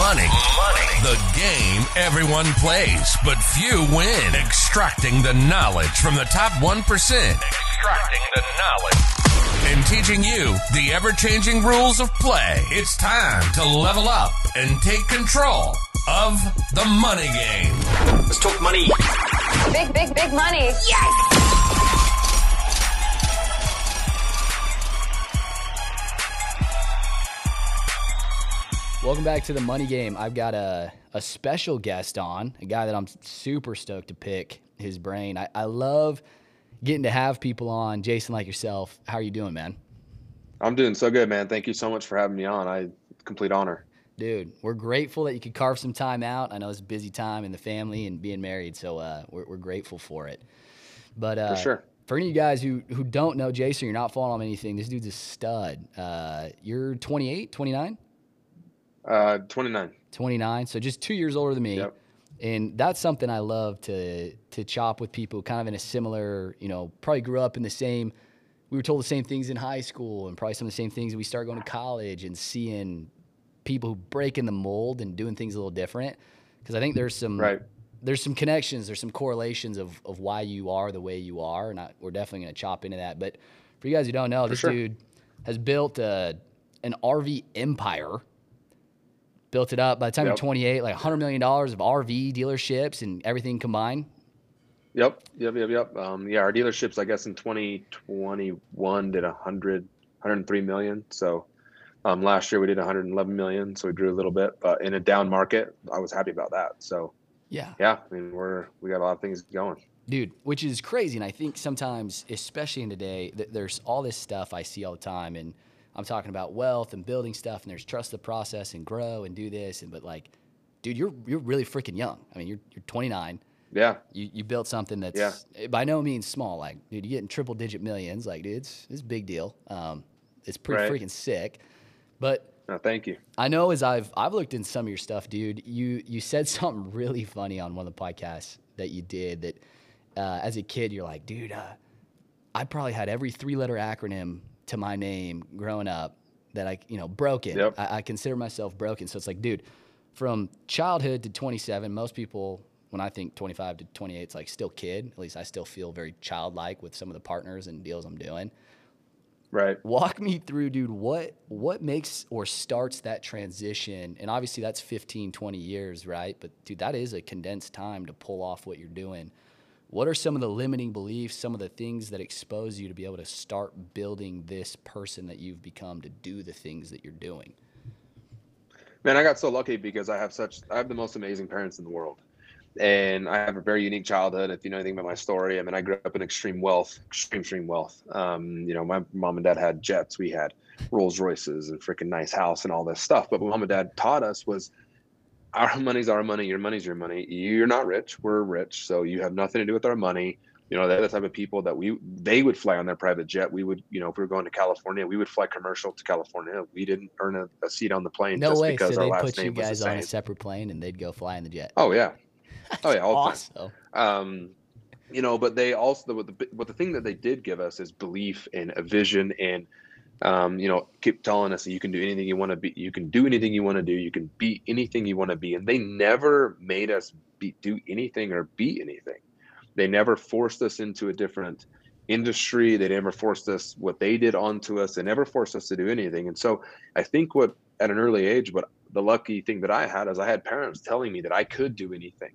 Money. Money. The game everyone plays, but few win. Extracting the knowledge from the top 1%. Extracting the knowledge. And teaching you the ever changing rules of play. It's time to level up and take control of the money game. Let's talk money. Big, big, big money. Yes! Welcome back to the Money Game. I've got a, a special guest on, a guy that I'm super stoked to pick his brain. I, I love getting to have people on. Jason, like yourself, how are you doing, man? I'm doing so good, man. Thank you so much for having me on. I complete honor. Dude, we're grateful that you could carve some time out. I know it's a busy time in the family and being married, so uh, we're, we're grateful for it. But uh, for sure. For any of you guys who, who don't know Jason, you're not following him anything, this dude's a stud. Uh, you're 28, 29? Uh, 29. 29. So just two years older than me. Yep. And that's something I love to to chop with people kind of in a similar, you know, probably grew up in the same we were told the same things in high school and probably some of the same things we start going to college and seeing people who break in the mold and doing things a little different. Because I think there's some right. there's some connections, there's some correlations of, of why you are the way you are. And I, we're definitely going to chop into that. But for you guys who don't know, For this sure. dude has built a, an RV empire built it up. By the time Yep. you're 28, like 100 million dollars of RV dealerships and everything combined. Yep. Yep. Yep. Yep. Um, yeah, our dealerships, I guess, in 2021 did 100, 103 million. So um, last year we did 111 million. So we grew a little bit, but in a down market, I was happy about that. So Yeah, yeah, I mean, we're we got a lot of things going. dude, which is crazy. And I think sometimes, especially in today, th- there's all this stuff I see all the time, and I'm talking about wealth and building stuff, and there's trust the process and grow and do this, and but like, dude, you're you're really freaking young. I mean, you're you're 29. Yeah. You, you built something that's Yeah. by no means small. Like, dude, you're getting triple digit millions. Like, dude, it's, it's a big deal. Um, it's pretty Right. freaking sick. But No, thank you. I know as I've I've looked in some of your stuff, dude. You you said something really funny on one of the podcasts that you did. That uh, as a kid, you're like, dude, uh, I probably had every three letter acronym to my name growing up. That I you know broken. Yep. I, I consider myself broken. So it's like, dude, from childhood to 27, most people when I think 25 to 28, it's like still kid. At least I still feel very childlike with some of the partners and deals I'm doing Right. walk me through dude what what makes or starts that transition and obviously that's 15 20 years right but dude that is a condensed time to pull off what you're doing what are some of the limiting beliefs some of the things that expose you to be able to start building this person that you've become to do the things that you're doing Man, I got so lucky because I have such I have the most amazing parents in the world. And I have a very unique childhood. If you know anything about my story, I mean, I grew up in extreme wealth, extreme, extreme wealth. Um, you know, my mom and dad had jets. We had Rolls Royces and freaking nice house and all this stuff. But what mom and dad taught us was our money's our money, your money's your money. You're not rich, we're rich. So you have nothing to do with our money. You know, they're the type of people that we they would fly on their private jet. We would, you know, if we were going to California, we would fly commercial to California. We didn't earn a, a seat on the plane no just way because so our they last put you name was guys the on a separate plane and they'd go fly in the jet Oh yeah, oh yeah, all awesome Um, you know, but they also what the what the thing that they did give us is belief and a vision and um, you know keep telling us that you can do anything you want to be, you can do anything you want to do, you can be anything you want to be, and they never made us be do anything or be anything. They never forced us into a different industry. They never forced us what they did onto us. They never forced us to do anything. And so I think what at an early age, what the lucky thing that I had is I had parents telling me that I could do anything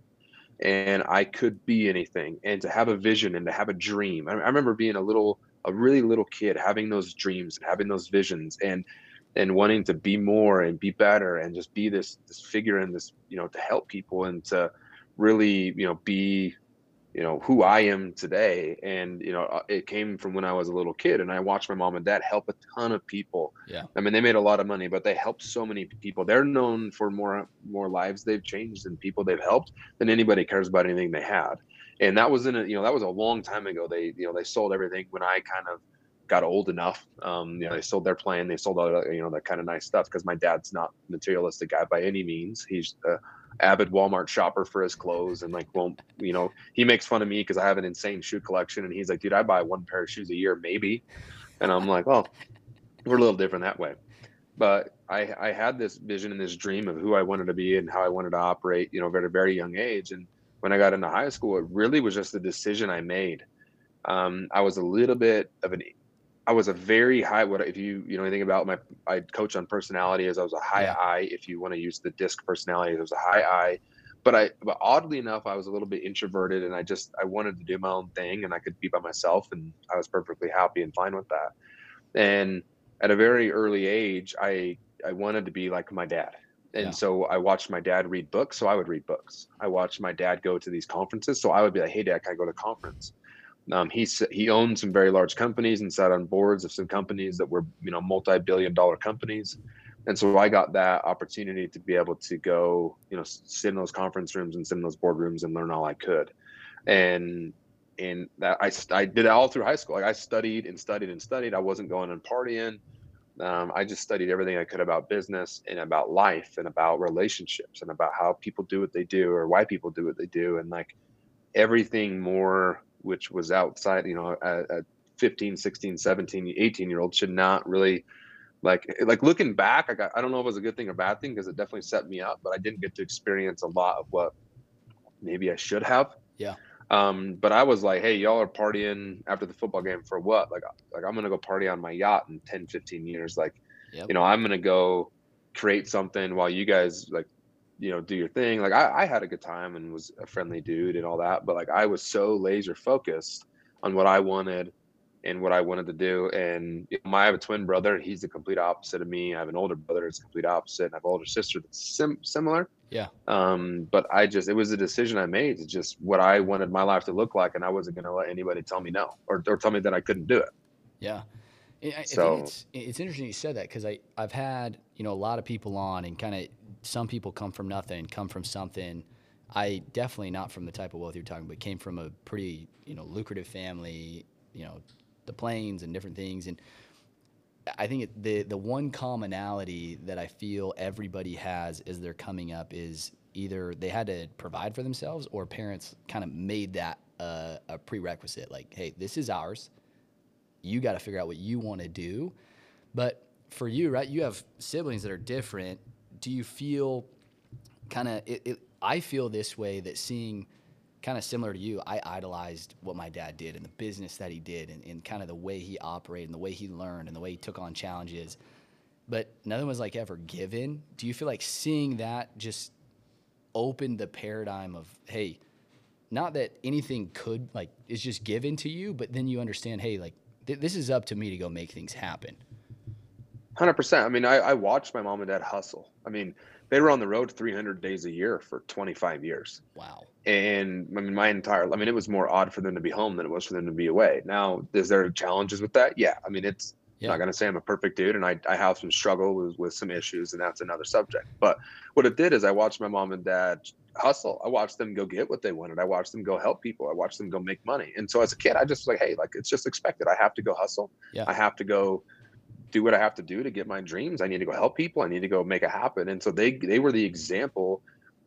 and I could be anything and to have a vision and to have a dream. I, I remember being a little, a really little kid having those dreams and having those visions and, and wanting to be more and be better and just be this, this figure and this, you know, to help people and to really, you know, be, you know, who I am today. And, you know, uh, it came from when I was a little kid and I watched my mom and dad help a ton of people. Yeah. I mean, they made a lot of money, but they helped so many people. They're known for more, more lives they've changed and people they've helped than anybody cares about anything they had. And that was in a, you know, that was a long time ago. They, you know, they sold everything when I kind of got old enough. Um, you know, they sold their plane, they sold all you know, that kind of nice stuff because my dad's not materialistic guy by any means. He's a avid Walmart shopper for his clothes and like won't, you know, he makes fun of me because I have an insane shoe collection and he's like, dude, I buy one pair of shoes a year, maybe. And I'm like, well, we're a little different that way. But I, I had this vision and this dream of who I wanted to be and how I wanted to operate, you know, at a very young age. And when I got into high school, it really was just a decision I made. Um, I was a little bit of an, I was a very high. What if you you know anything about my? I coach on personality as I was a high yeah. I. If you want to use the disc personality, I was a high I. But I, but oddly enough, I was a little bit introverted, and I just I wanted to do my own thing, and I could be by myself, and I was perfectly happy and fine with that. And at a very early age, I I wanted to be like my dad. And yeah. so I watched my dad read books, so I would read books. I watched my dad go to these conferences, so I would be like, "Hey, Dad, can I go to conference?" Um, he he owned some very large companies and sat on boards of some companies that were you know multi-billion-dollar companies, and so I got that opportunity to be able to go you know sit in those conference rooms and sit in those boardrooms and learn all I could, and and that I I did that all through high school. Like I studied and studied and studied. I wasn't going and partying. Um, I just studied everything I could about business and about life and about relationships and about how people do what they do or why people do what they do and like everything more which was outside, you know, a, a 15, 16, 17, 18 year old should not really like like looking back, I got I don't know if it was a good thing or bad thing because it definitely set me up, but I didn't get to experience a lot of what maybe I should have. Yeah. Um, but I was like, hey, y'all are partying after the football game for what? Like, like I'm gonna go party on my yacht in 10, 15 years. Like, yep. you know, I'm gonna go create something while you guys like, you know, do your thing. Like, I, I had a good time and was a friendly dude and all that. But like, I was so laser focused on what I wanted and what I wanted to do. And you know, I have a twin brother, and he's the complete opposite of me. I have an older brother, it's complete opposite, and I have an older sister that's sim- similar. Yeah. Um, but I just it was a decision I made. It's just what I wanted my life to look like, and I wasn't going to let anybody tell me no or, or tell me that I couldn't do it. Yeah. I, so it's, it's interesting you said that because I I've had you know a lot of people on and kind of some people come from nothing, come from something. I definitely not from the type of wealth you're talking, but came from a pretty you know lucrative family, you know, the planes and different things, and I think the the one commonality that I feel everybody has as they're coming up is either they had to provide for themselves or parents kind of made that uh, a prerequisite. Like, hey, this is ours. You got to figure out what you want to do. But for you, right? You have siblings that are different. Do you feel kind of? I feel this way that seeing kind of similar to you, I idolized what my dad did and the business that he did and, and kind of the way he operated and the way he learned and the way he took on challenges. But nothing was like ever given. Do you feel like seeing that just opened the paradigm of, hey, not that anything could like is just given to you, but then you understand, hey, like th- this is up to me to go make things happen. Hundred percent. I mean, I, I watched my mom and dad hustle. I mean, they were on the road 300 days a year for 25 years. Wow. And I mean, my entire, I mean, it was more odd for them to be home than it was for them to be away. Now, is there challenges with that? Yeah. I mean, it's, yeah. Not going to say I'm a perfect dude and I, I have some struggle with, with some issues and that's another subject. But what it did is I watched my mom and dad hustle. I watched them go get what they wanted. I watched them go help people. I watched them go make money. And so as a kid, I just was like, hey, like it's just expected. I have to go hustle. Yeah. I have to go do what I have to do to get my dreams. I need to go help people. I need to go make it happen. And so they they were the example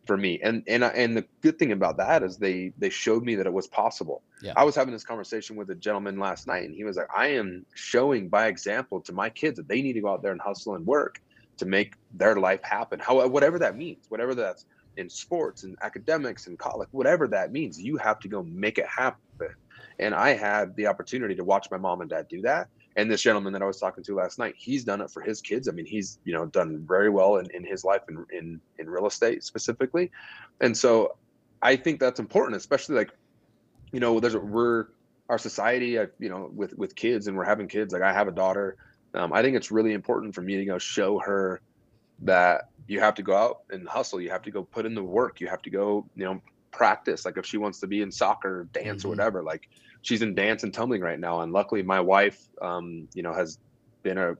for me. And and and the good thing about that is they they showed me that it was possible. Yeah. I was having this conversation with a gentleman last night, and he was like, "I am showing by example to my kids that they need to go out there and hustle and work to make their life happen. How whatever that means, whatever that's in sports and academics and college, whatever that means, you have to go make it happen." And I had the opportunity to watch my mom and dad do that and this gentleman that I was talking to last night, he's done it for his kids. I mean, he's you know done very well in, in his life in, in in real estate specifically, and so I think that's important, especially like you know there's a, we're our society, I, you know, with with kids and we're having kids. Like I have a daughter. Um, I think it's really important for me to go show her that you have to go out and hustle. You have to go put in the work. You have to go, you know, practice. Like if she wants to be in soccer, dance, mm-hmm. or whatever, like she's in dance and tumbling right now. And luckily, my wife, um, you know, has been a,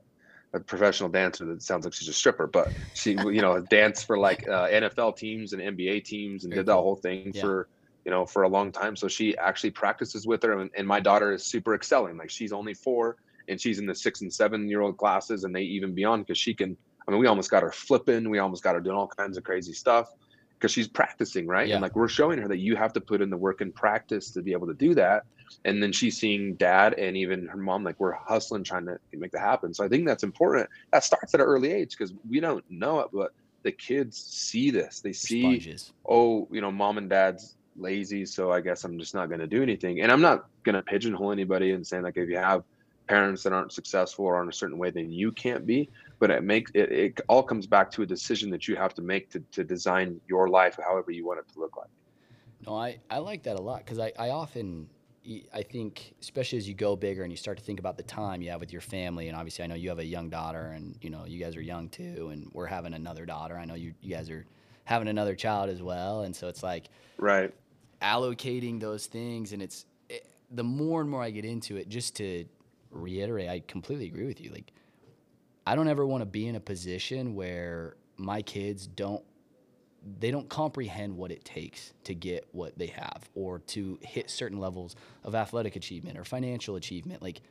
a, professional dancer. That sounds like she's a stripper, but she, you know, danced for like uh, NFL teams and NBA teams and Very did that whole thing yeah. for, you know, for a long time. So she actually practices with her. And, and my daughter is super excelling. Like she's only four and she's in the six and seven year old classes and they even beyond because she can. I mean, we almost got her flipping. We almost got her doing all kinds of crazy stuff because she's practicing, right? Yeah. And like we're showing her that you have to put in the work and practice to be able to do that and then she's seeing dad and even her mom like we're hustling trying to make that happen. So i think that's important. That starts at an early age because we don't know it but the kids see this. They see Sponges. oh you know mom and dad's lazy so i guess i'm just not going to do anything. And i'm not going to pigeonhole anybody and saying like if you have parents that aren't successful or in a certain way then you can't be. But it makes it, it all comes back to a decision that you have to make to, to design your life however you want it to look like. No, I, I like that a lot because I, I often, I think, especially as you go bigger and you start to think about the time you have with your family, and obviously I know you have a young daughter and, you know, you guys are young too, and we're having another daughter. I know you, you guys are having another child as well. And so it's like right allocating those things. And it's it, the more and more I get into it, just to reiterate, I completely agree with you. Like, I don't ever want to be in a position where my kids don't they don't comprehend what it takes to get what they have or to hit certain levels of athletic achievement or financial achievement like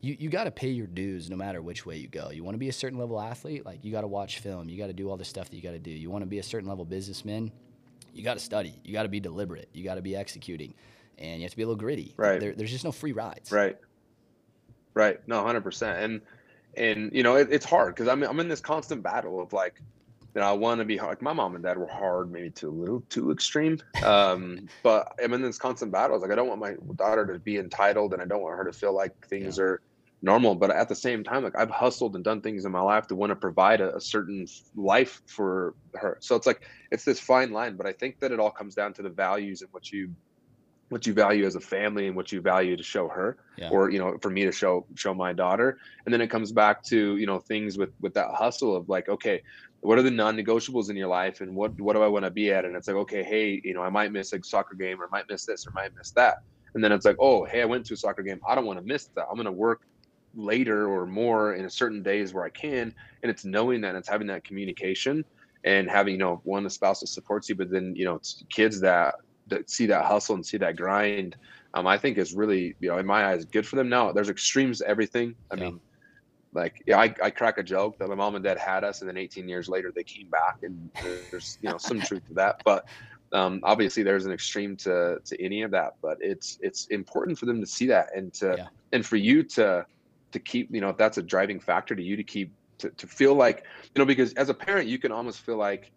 you, you got to pay your dues no matter which way you go you want to be a certain level athlete like you got to watch film you got to do all the stuff that you got to do you want to be a certain level businessman you got to study you got to be deliberate you got to be executing and you have to be a little gritty Right. there, there's just no free rides Right. Right. No, hundred percent. And and you know it, it's hard because I'm I'm in this constant battle of like that I want to be hard. Like my mom and dad were hard, maybe too a little too extreme. Um, but I'm in this constant battle. Like I don't want my daughter to be entitled, and I don't want her to feel like things are normal. But at the same time, like I've hustled and done things in my life to want to provide a, a certain life for her. So it's like it's this fine line. But I think that it all comes down to the values and what you what you value as a family and what you value to show her Yeah. or you know for me to show show my daughter and then it comes back to you know things with with that hustle of like okay what are the non-negotiables in your life and what what do i want to be at and it's like okay hey you know i might miss a soccer game or I might miss this or might miss that and then it's like oh hey i went to a soccer game i don't want to miss that i'm going to work later or more in a certain days where i can and it's knowing that and it's having that communication and having you know one a spouse that supports you but then you know it's kids that that see that hustle and see that grind um, I think is really, you know, in my eyes, good for them. Now, there's extremes to everything. I Yeah. mean, like, yeah, I, I crack a joke that my mom and dad had us, and then 18 years later they came back, and there's, you know, some truth to that. But um, obviously, there's an extreme to to any of that. But it's it's important for them to see that, and to Yeah. and for you to to keep, you know, if that's a driving factor to you to keep to, to feel like, you know, because as a parent, you can almost feel like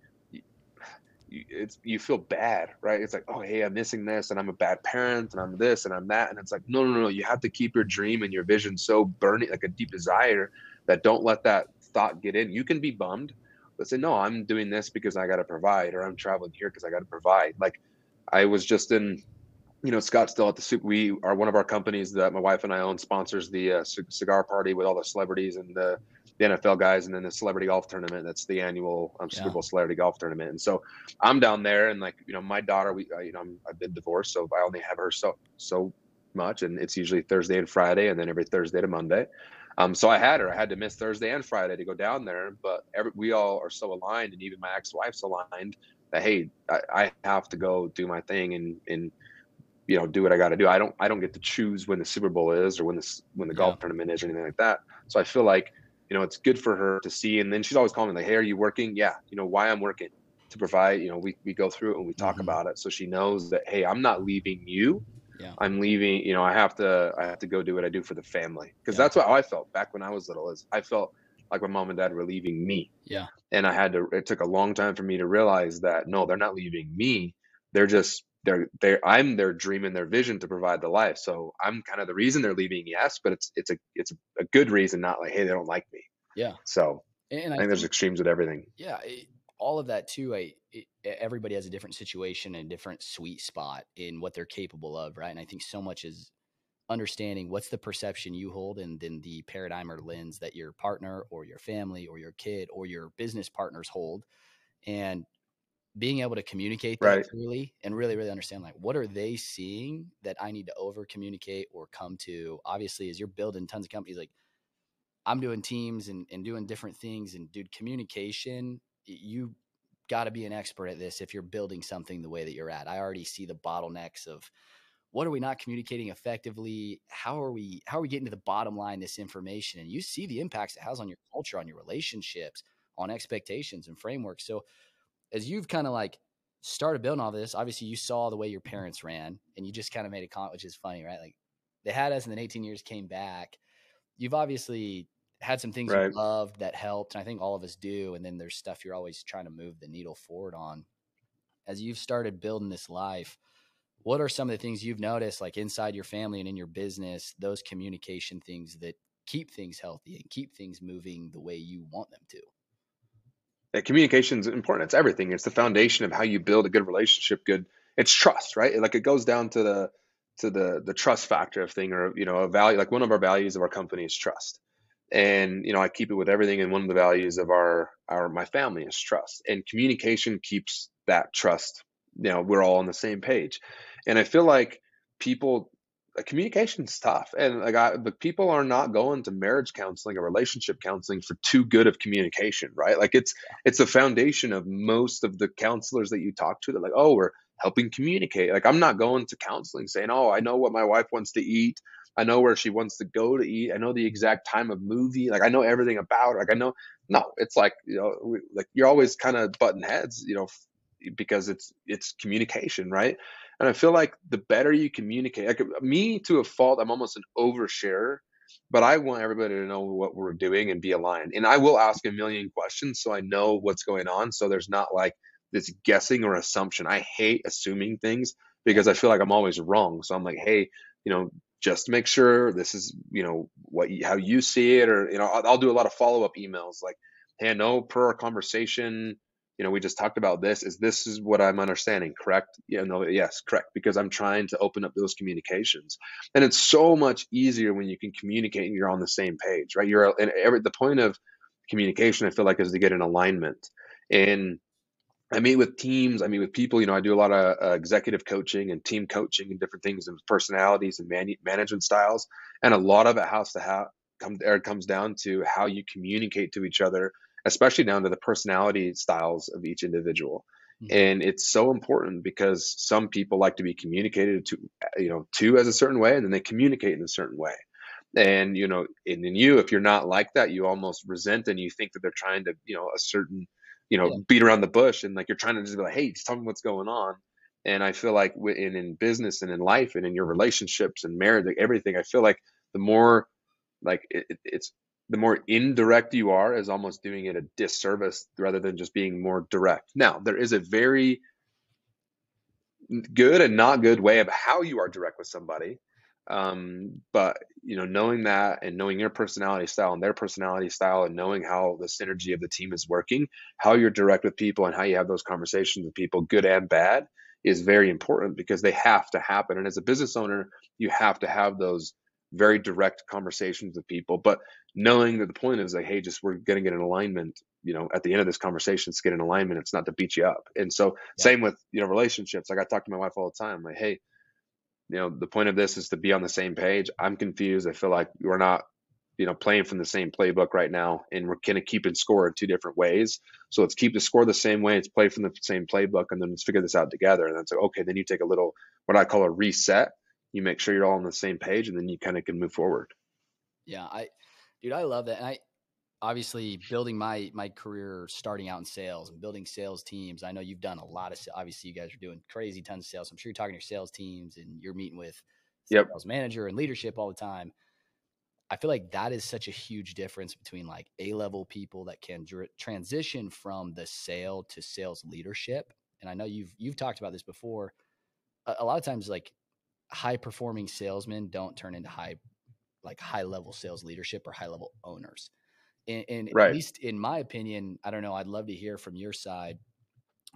it's you feel bad, right? It's like, oh, hey, I'm missing this, and I'm a bad parent, and I'm this, and I'm that, and it's like, no, no, no, you have to keep your dream and your vision so burning, like a deep desire, that don't let that thought get in. You can be bummed, but say, no, I'm doing this because I got to provide, or I'm traveling here because I got to provide. Like, I was just in, you know, Scottsdale at the soup. We are one of our companies that my wife and I own sponsors the uh, cigar party with all the celebrities and the the NFL guys, and then the celebrity golf tournament. That's the annual um, Super Yeah. Bowl celebrity golf tournament. And so I'm down there, and like you know, my daughter, we uh, you know, I'm, I've been divorced, so I only have her so so much, and it's usually Thursday and Friday, and then every Thursday to Monday. Um, so I had her. I had to miss Thursday and Friday to go down there, but every, we all are so aligned, and even my ex-wife's aligned that hey, I, I have to go do my thing and and you know do what I got to do. I don't I don't get to choose when the Super Bowl is or when this when the golf Yeah. tournament is or anything like that. So I feel like you know it's good for her to see, and then she's always calling me like, hey, are you working? Yeah, you know why I'm working to provide. You know we we go through it and we talk Mhm. about it, so she knows that hey, I'm not leaving you. Yeah. I'm leaving. You know I have to I have to go do what I do for the family because Yeah. that's what I felt back when I was little. Is I felt like my mom and dad were leaving me yeah and I had to. It took a long time for me to realize that no, they're not leaving me. They're just they're they're I'm their dream and their vision to provide the life. So I'm kind of the reason they're leaving. Yes, but it's it's a it's a good reason, not like hey they don't like me. yeah So and I I think there's extremes with everything. yeah it, all of that too I, it, everybody has a different situation and a different sweet spot in what they're capable of right and i think so much is understanding what's the perception you hold and then the paradigm or lens that your partner or your family or your kid or your business partners hold and being able to communicate that Right. clearly and really really understand like what are they seeing that i need to over communicate or come to? Obviously as you're building tons of companies like i'm doing teams and, and doing different things and dude communication you got to be an expert at this if you're building something the way that you're at. I already see the bottlenecks of what are we not communicating effectively? How are we how are we getting to the bottom line this information? And you see the impacts it has on your culture on your relationships on expectations and frameworks. So as you've kind of like started building all this, obviously you saw the way your parents ran and you just kind of made a comment, which is funny, right? Like they had us and then 18 years came back. You've obviously had some things Right. you loved that helped. And I think all of us do. And then there's stuff you're always trying to move the needle forward on. As you've started building this life, what are some of the things you've noticed, like inside your family and in your business, those communication things that keep things healthy and keep things moving the way you want them to? Yeah, communication is important. It's everything. It's the foundation of how you build a good relationship. Good. It's trust, right? Like it goes down to the to the the trust factor of thing, or you know, a value. Like one of our values of our company is trust, and you know, I keep it with everything. And one of the values of our our my family is trust, and communication keeps that trust. You know, we're all on the same page, and I feel like people Uh, communication's tough. And like I, but people are not going to marriage counseling or relationship counseling for too good of communication right? Like it's it's the foundation of most of the counselors that you talk to they're like oh we're helping communicate. Like i'm not going to counseling saying oh i know what my wife wants to eat. I know where she wants to go to eat. I know the exact time of movie. Like i know everything about her. Like i know no it's like you know we, like you're always kind of button heads you know because it's it's communication right and I feel like the better you communicate, like me to a fault, I'm almost an oversharer, but I want everybody to know what we're doing and be aligned. And I will ask a million questions so I know what's going on. So there's not like this guessing or assumption. I hate assuming things because I feel like I'm always wrong. So I'm like, hey, you know, just make sure this is, you know, what how you see it, or you know, I'll, I'll do a lot of follow up emails like, hey, know per our conversation, you know, we just talked about this. Is this is what I'm understanding, correct? Yeah, no, yes, correct. Because I'm trying to open up those communications, and it's so much easier when you can communicate and you're on the same page, right? You're and every the point of communication, I feel like, is to get an alignment. And I meet with teams, I meet with people. You know, I do a lot of uh, executive coaching and team coaching and different things and personalities and man- management styles, and a lot of it has to have come. It comes down to how you communicate to each other especially down to the personality styles of each individual. Mhm. And it's so important because some people like to be communicated to, you know, to as a certain way, and then they communicate in a certain way. And you know, and in you, if you're not like that, you almost resent and you think that they're trying to, you know, a certain, you know, Yeah. beat around the bush, and like you're trying to just be like, hey, just tell me what's going on. And I feel like in in business and in life and in your relationships and marriage, like everything, I feel like the more like it- it's the more indirect you are is almost doing it a disservice rather than just being more direct. Now, there is a very good and not good way of how you are direct with somebody. Um, but you know, knowing that and knowing your personality style and their personality style and knowing how the synergy of the team is working, how you're direct with people and how you have those conversations with people, good and bad, is very important because they have to happen. And as a business owner, you have to have those very direct conversations with people. But knowing that the point is like, hey, just we're gonna get an alignment, you know, at the end of this conversation, it's get an alignment. It's not to beat you up. And so Yeah. same with, you know, relationships. Like I talk to my wife all the time, like, hey, you know, the point of this is to be on the same page. I'm confused. I feel like we're not, you know, playing from the same playbook right now, and we're kind of keeping score in two different ways. So let's keep the score the same way. Let's play from the same playbook, and then let's figure this out together. And then it's like, okay, then you take a little what I call a reset. You make sure you're all on the same page, and then you kind of can move forward. Yeah, I, dude, I love that. And I, obviously, building my my career, starting out in sales and building sales teams. I know you've done a lot of. Obviously, you guys are doing crazy tons of sales. I'm sure you're talking to your sales teams and you're meeting with Yep. sales manager and leadership all the time. I feel like that is such a huge difference between like A level people that can dr- transition from the sale to sales leadership. And I know you've you've talked about this before. A, a lot of times, like high performing salesmen don't turn into high like high level sales leadership or high level owners. And, and Right. at least in my opinion, I don't know. I'd love to hear from your side.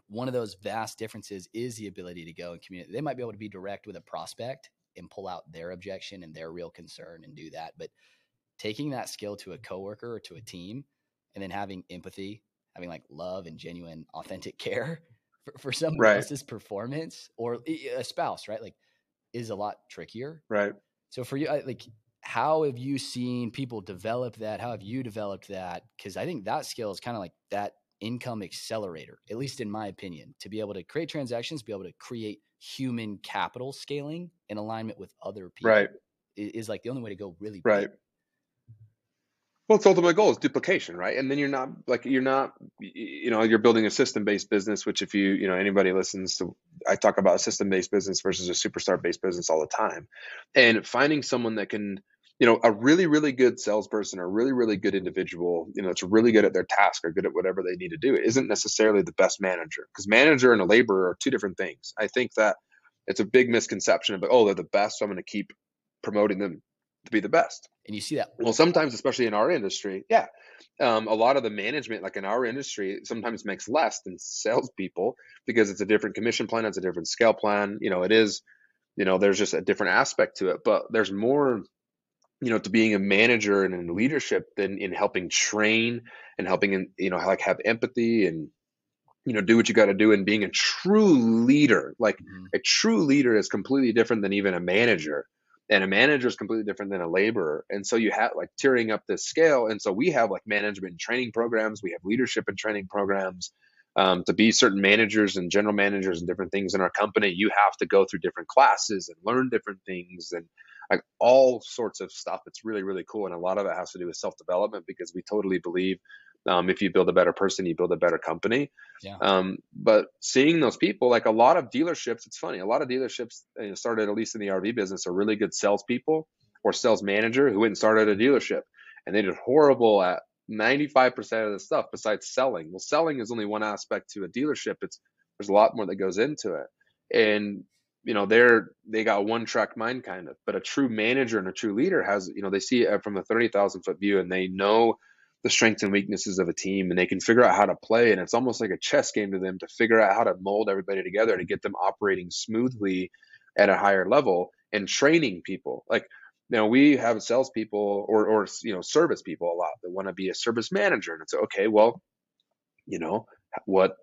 One of those vast differences is the ability to go and communicate. They might be able to be direct with a prospect and pull out their objection and their real concern and do that. But taking that skill to a coworker or to a team and then having empathy, having like love and genuine, authentic care for, for someone Right. else's performance or a spouse, right? Like is a lot trickier. Right. So for you, I- like, how have you seen people develop that? How have you developed that? Because I think that skill is kind of like that income accelerator, at least in my opinion, to be able to create transactions, be able to create human capital scaling in alignment with other people. Right. i- Is like the only way to go really big. Well, its ultimate goal is duplication, right? And then you're not like you're not, you know, you're building a system-based business. Which, if you, you know, anybody listens to, I talk about a system-based business versus a superstar-based business all the time, and finding someone that can, you know, a really, really good salesperson or a really, really good individual, you know, that's really good at their task or good at whatever they need to do, isn't necessarily the best manager because manager and a laborer are two different things. I think that it's a big misconception of, oh, they're the best, so I'm going to keep promoting them to be the best. And you see that. Well, sometimes, especially in our industry, yeah, um, a lot of the management, like in our industry, sometimes makes less than salespeople because it's a different commission plan, it's a different scale plan. You know, it is, you know, there's just a different aspect to it. But there's more, you know, to being a manager and in leadership than in helping train and helping, in, you know, like have empathy and you know do what you got to do and being a true leader like mm-hmm. a true leader is completely different than even a manager and a manager is completely different than a laborer. And so you have like tearing up this scale. And so we have like management training programs. We have leadership and training programs um, to be certain managers and general managers and different things in our company. You have to go through different classes and learn different things and like all sorts of stuff. It's really really cool. And a lot of it has to do with self-development because we totally believe um, if you build a better person, you build a better company. Yeah. Um, but seeing those people, like a lot of dealerships, it's funny. A lot of dealerships you know, started, at least in the RV business, are really good salespeople or sales manager who went and started a dealership, and they did horrible at 95% of the stuff besides selling. Well, selling is only one aspect to a dealership. It's there's a lot more that goes into it, and you know they're they got one track mind kind of. But a true manager and a true leader has you know they see it from a 30,000 foot view and they know the strengths and weaknesses of a team and they can figure out how to play and it's almost like a chess game to them to figure out how to mold everybody together to get them operating smoothly at a higher level and training people. Like now we have salespeople or or you know service people a lot that want to be a service manager and it's okay well you know what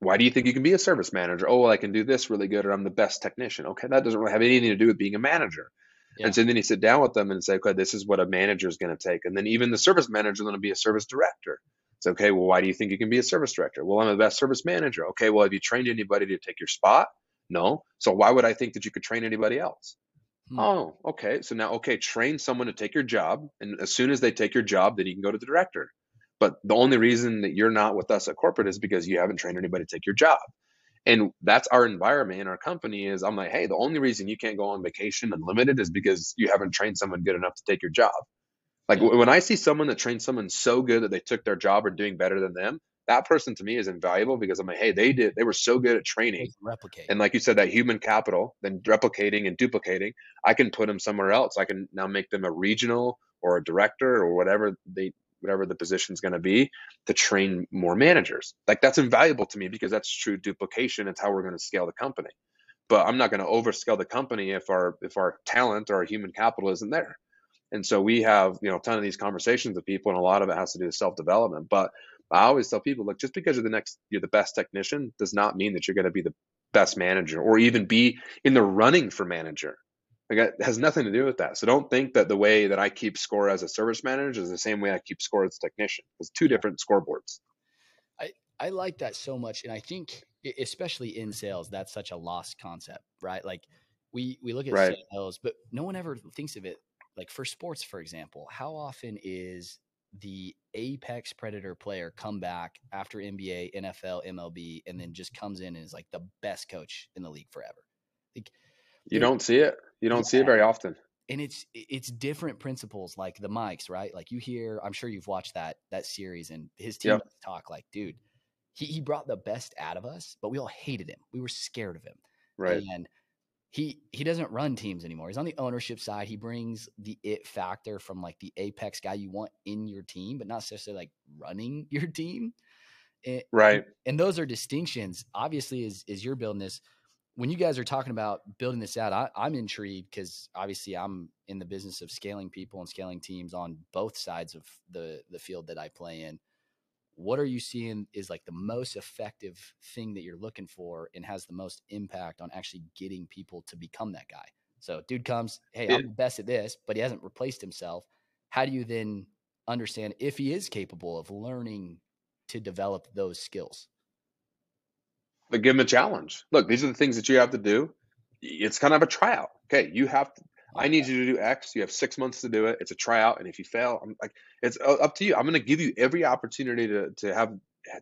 why do you think you can be a service manager? Oh well, i can do this really good or i'm the best technician. Okay that doesn't really have anything to do with being a manager yeah. And so then you sit down with them and say, okay, this is what a manager is going to take. And then even the service manager is going to be a service director. It's okay. Well, why do you think you can be a service director? Well, I'm the best service manager. Okay. Well, have you trained anybody to take your spot? No. So why would I think that you could train anybody else? Hmm. Oh, okay. So now, okay, train someone to take your job. And as soon as they take your job, then you can go to the director. But the only reason that you're not with us at corporate is because you haven't trained anybody to take your job and that's our environment in our company is i'm like hey the only reason you can't go on vacation unlimited is because you haven't trained someone good enough to take your job. Like yeah. when i see someone that trained someone so good that they took their job or doing better than them that person to me is invaluable because i'm like hey they did they were so good at training. Replicate. And like you said that human capital then replicating and duplicating i can put them somewhere else. I can now make them a regional or a director or whatever they whatever the position's going to be to train more managers. Like that's invaluable to me because that's true duplication. It's how we're going to scale the company. But i'm not going to overscale the company if our if our talent or our human capital isn't there. And so we have you know a ton of these conversations with people and a lot of it has to do with self-development. But i always tell people look just because you're the next you're the best technician does not mean that you're going to be the best manager or even be in the running for manager like it has nothing to do with that. So don't think that the way that I keep score as a service manager is the same way I keep score as a technician. It's two different scoreboards. I, I like that so much. And I think especially in sales, that's such a lost concept, right? Like we, we look at right. sales, but no one ever thinks of it like for sports, for example, how often is the apex predator player come back after NBA, NFL, MLB, and then just comes in and is like the best coach in the league forever? Like you don't see it. You don't yeah. see it very often. And it's it's different principles like the mics, right? Like you hear, I'm sure you've watched that that series and his team yep. talk like, dude, he, he brought the best out of us, but we all hated him. We were scared of him. Right. And he he doesn't run teams anymore. He's on the ownership side. He brings the it factor from like the apex guy you want in your team, but not necessarily like running your team. And, right. And those are distinctions. Obviously, as as you're building this, when you guys are talking about building this out, I, am intrigued because obviously I'm in the business of scaling people and scaling teams on both sides of the the field that I play in. What are you seeing is like the most effective thing that you're looking for and has the most impact on actually getting people to become that guy? So, dude comes, hey, I'm the best at this, but he hasn't replaced himself. How do you then understand if he is capable of learning to develop those skills? But give them a challenge. Look, these are the things that you have to do. It's kind of a tryout. Okay, you have to I need you to do X. You have six months to do it. It's a tryout, and if you fail, I'm like, it's up to you. I'm going to give you every opportunity to to have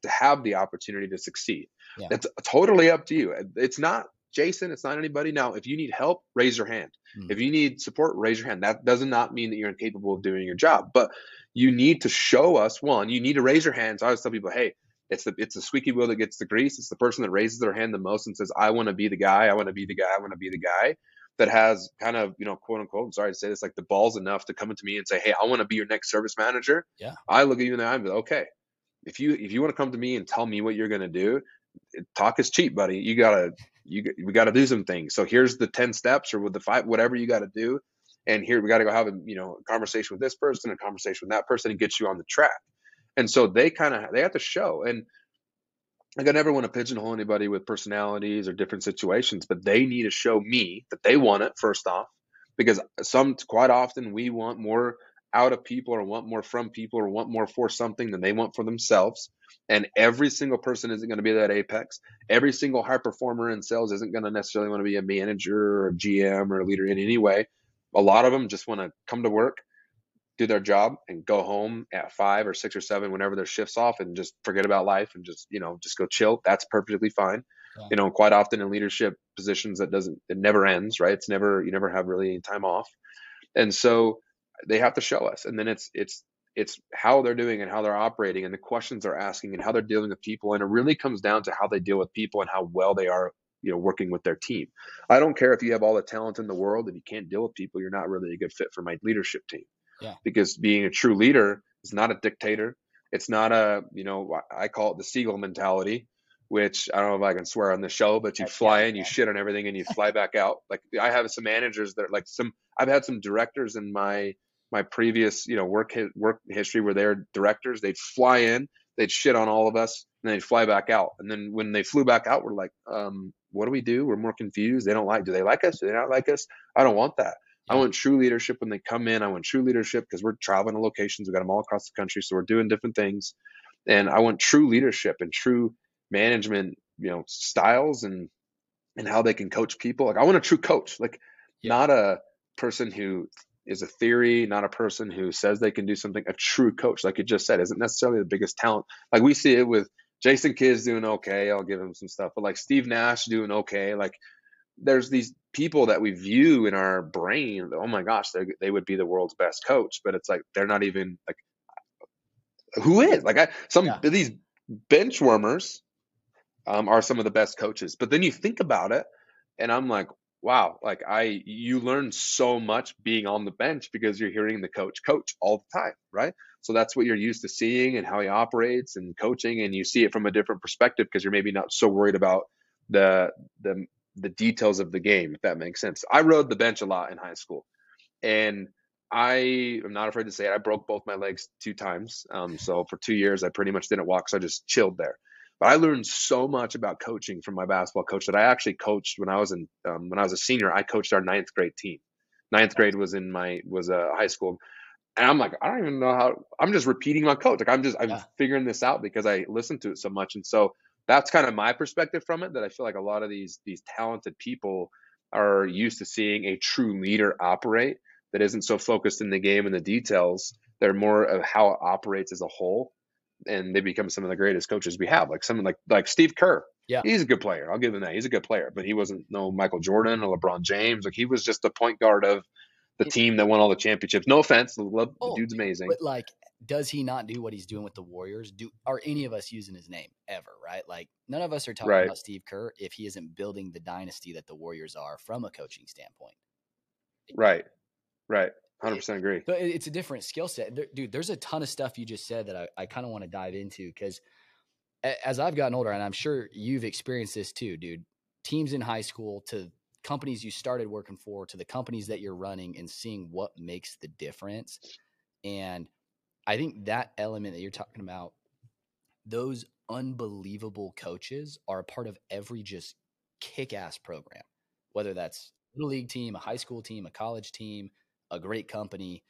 to have the opportunity to succeed. Yeah. It's totally up to you. It's not Jason. It's not anybody. Now, if you need help, raise your hand. Mm. If you need support, raise your hand. That does not mean that you're incapable of doing your job, but you need to show us one. You need to raise your hands. I always tell people, hey, it's the it's the squeaky wheel that gets the grease. It's the person that raises their hand the most and says, "I want to be the guy. I want to be the guy. I want to be the guy." That has kind of you know quote unquote. I'm sorry to say this, like the balls enough to come into me and say, "Hey, I want to be your next service manager." Yeah. I look at you in and I'm like, okay. If you if you want to come to me and tell me what you're gonna do, talk is cheap, buddy. You gotta you we got to do some things. So here's the ten steps or with the five whatever you got to do, and here we got to go have a you know a conversation with this person, a conversation with that person, and get you on the track. And so they kind of they have to show and like I never want to pigeonhole anybody with personalities or different situations, but they need to show me that they want it first off, because some quite often we want more out of people or want more from people or want more for something than they want for themselves. And every single person isn't going to be that apex. Every single high performer in sales isn't going to necessarily want to be a manager or a GM or a leader in any way. A lot of them just want to come to work, do their job and go home at five or six or seven whenever their shifts off and just forget about life and just you know just go chill. That's perfectly fine. Yeah. you know quite often in leadership positions that doesn't it never ends right? It's never you never have really any time off. And so they have to show us. And then it's it's it's how they're doing and how they're operating and the questions they're asking and how they're dealing with people. And it really comes down to how they deal with people and how well they are you know working with their team. I don't care if you have all the talent in the world and you can't deal with people you're not really a good fit for my leadership team yeah. Because being a true leader is not a dictator. It's not a, you know, I call it the seagull mentality, which I don't know if I can swear on the show, but you fly in, you shit on everything, and you fly back out. Like I have some managers that are like some, I've had some directors in my my previous, you know, work work history where they're directors. They'd fly in, they'd shit on all of us, and they'd fly back out. And then when they flew back out, we're like, um, what do we do? We're more confused. They don't like. Do they like us? Do they not like us? I don't want that. I want true leadership when they come in. I want true leadership because we're traveling to locations. We got them all across the country, so we're doing different things. And I want true leadership and true management, you know, styles and and how they can coach people. Like I want a true coach, like yeah. not a person who is a theory, not a person who says they can do something. A true coach, like you just said, isn't necessarily the biggest talent. Like we see it with Jason Kidd's doing okay. I'll give him some stuff, but like Steve Nash doing okay. Like there's these people that we view in our brain oh my gosh they, they would be the world's best coach but it's like they're not even like who is like I, some yeah. these bench warmers um, are some of the best coaches but then you think about it and i'm like wow like i you learn so much being on the bench because you're hearing the coach coach all the time right so that's what you're used to seeing and how he operates and coaching and you see it from a different perspective because you're maybe not so worried about the the the details of the game, if that makes sense. I rode the bench a lot in high school, and I am not afraid to say it. I broke both my legs two times. Um, so for two years, I pretty much didn't walk, so I just chilled there. But I learned so much about coaching from my basketball coach that I actually coached when I was in um, when I was a senior. I coached our ninth grade team. Ninth grade was in my was a high school, and I'm like, I don't even know how. I'm just repeating my coach. Like I'm just I'm yeah. figuring this out because I listened to it so much, and so that's kind of my perspective from it that I feel like a lot of these these talented people are used to seeing a true leader operate that isn't so focused in the game and the details. They're more of how it operates as a whole, and they become some of the greatest coaches we have. Like someone like like Steve Kerr. Yeah, he's a good player. I'll give him that. He's a good player, but he wasn't no Michael Jordan or LeBron James. Like he was just the point guard of the team that won all the championships. No offense, love, oh, the dude's amazing. But like does he not do what he's doing with the Warriors? Do are any of us using his name ever? Right? Like none of us are talking right. about Steve Kerr if he isn't building the dynasty that the Warriors are from a coaching standpoint. Right. Right. Hundred percent agree. But it's a different skill set, there, dude. There's a ton of stuff you just said that I, I kind of want to dive into because as I've gotten older, and I'm sure you've experienced this too, dude. Teams in high school to companies you started working for to the companies that you're running and seeing what makes the difference. And I think that element that you're talking about, those unbelievable coaches are a part of every just kick ass program, whether that's little league team, a high school team, a college team, a great company.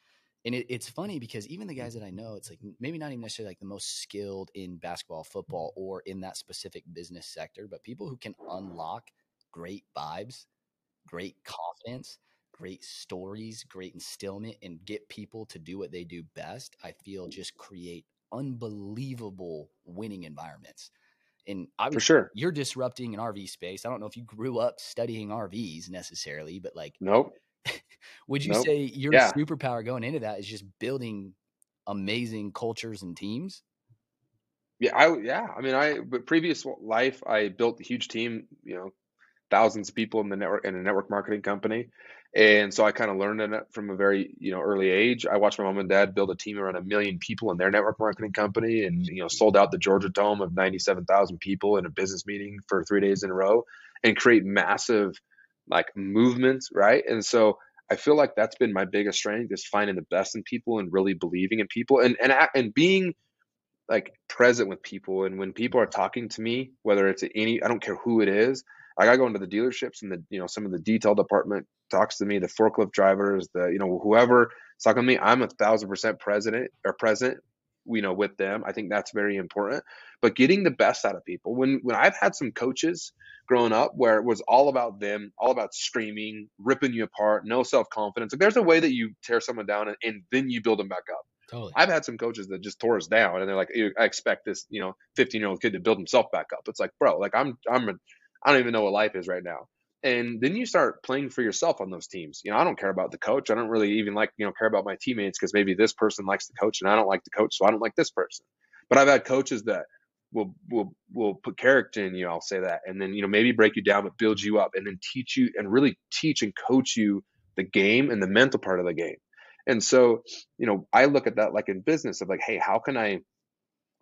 And it, it's funny because even the guys that I know, it's like maybe not even necessarily like the most skilled in basketball, football, or in that specific business sector, but people who can unlock great vibes, great confidence, great stories, great instillment, and get people to do what they do best, I feel mm. just create unbelievable winning environments. And for sure, you're disrupting an RV space. I don't know if you grew up studying RVs necessarily, but like, nope. would you nope. say your yeah. superpower going into that is just building amazing cultures and teams? Yeah, I yeah. I mean, I but previous life, I built a huge team. You know, thousands of people in the network in a network marketing company, and so I kind of learned it from a very you know early age. I watched my mom and dad build a team around a million people in their network marketing company, and you know sold out the Georgia Dome of ninety seven thousand people in a business meeting for three days in a row, and create massive like movements, right? And so I feel like that's been my biggest strength is finding the best in people and really believing in people and and and being like present with people and when people are talking to me whether it's any i don't care who it is like i go into the dealerships and the you know some of the detail department talks to me the forklift drivers the you know whoever talking to me i'm a thousand percent president or present you know with them i think that's very important but getting the best out of people when when i've had some coaches growing up where it was all about them all about screaming ripping you apart no self-confidence like there's a way that you tear someone down and, and then you build them back up Totally. I've had some coaches that just tore us down, and they're like, "I expect this, you know, 15 year old kid to build himself back up." It's like, bro, like I'm, I'm, a, I don't even know what life is right now. And then you start playing for yourself on those teams. You know, I don't care about the coach. I don't really even like, you know, care about my teammates because maybe this person likes the coach and I don't like the coach, so I don't like this person. But I've had coaches that will will will put character in you. I'll say that, and then you know maybe break you down, but build you up, and then teach you and really teach and coach you the game and the mental part of the game. And so, you know, I look at that like in business of like, hey, how can I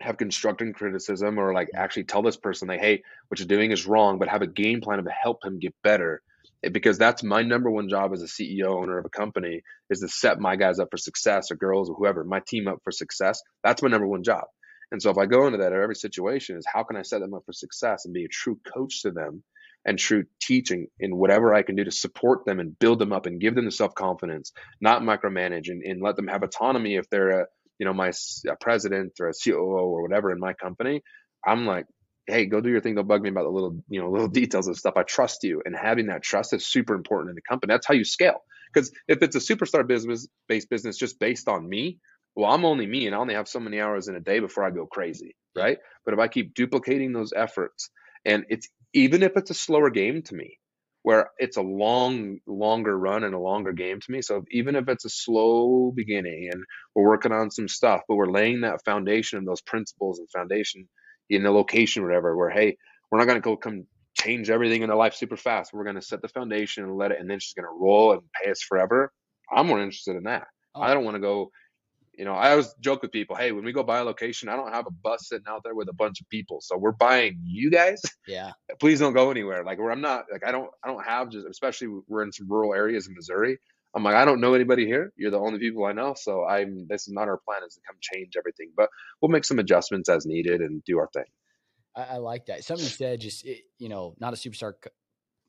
have constructive criticism or like actually tell this person like, hey, what you're doing is wrong, but have a game plan to help him get better. Eh, because that's my number one job as a CEO owner of a company is to set my guys up for success or girls or whoever, my team up for success. That's my number one job. And so if I go into that every situation is how can I set them up for success and be a true coach to them and true teaching in whatever I can do to support them and build them up and give them the self confidence, not micromanage and, and let them have autonomy if they're a you know my president or a COO or whatever in my company. I'm like, hey, go do your thing. Don't bug me about the little you know little details of stuff. I trust you, and having that trust is super important in the company. That's how you scale. Because if it's a superstar business based business just based on me, well, I'm only me, and I only have so many hours in a day before I go crazy, right? But if I keep duplicating those efforts, and it's even if it's a slower game to me, where it's a long, longer run and a longer game to me. So even if it's a slow beginning and we're working on some stuff, but we're laying that foundation and those principles and foundation in the location, whatever, where hey, we're not gonna go come change everything in our life super fast. We're gonna set the foundation and let it, and then it's just gonna roll and pay us forever. I'm more interested in that. Oh. I don't want to go you know, I always joke with people, hey, when we go buy a location, I don't have a bus sitting out there with a bunch of people. So we're buying you guys. Yeah. Please don't go anywhere. Like where I'm not like I don't I don't have just especially we're in some rural areas in Missouri. I'm like, I don't know anybody here. You're the only people I know. So I'm this is not our plan is to come change everything. But we'll make some adjustments as needed and do our thing. I, I like that. Something you said, just it, you know, not a superstar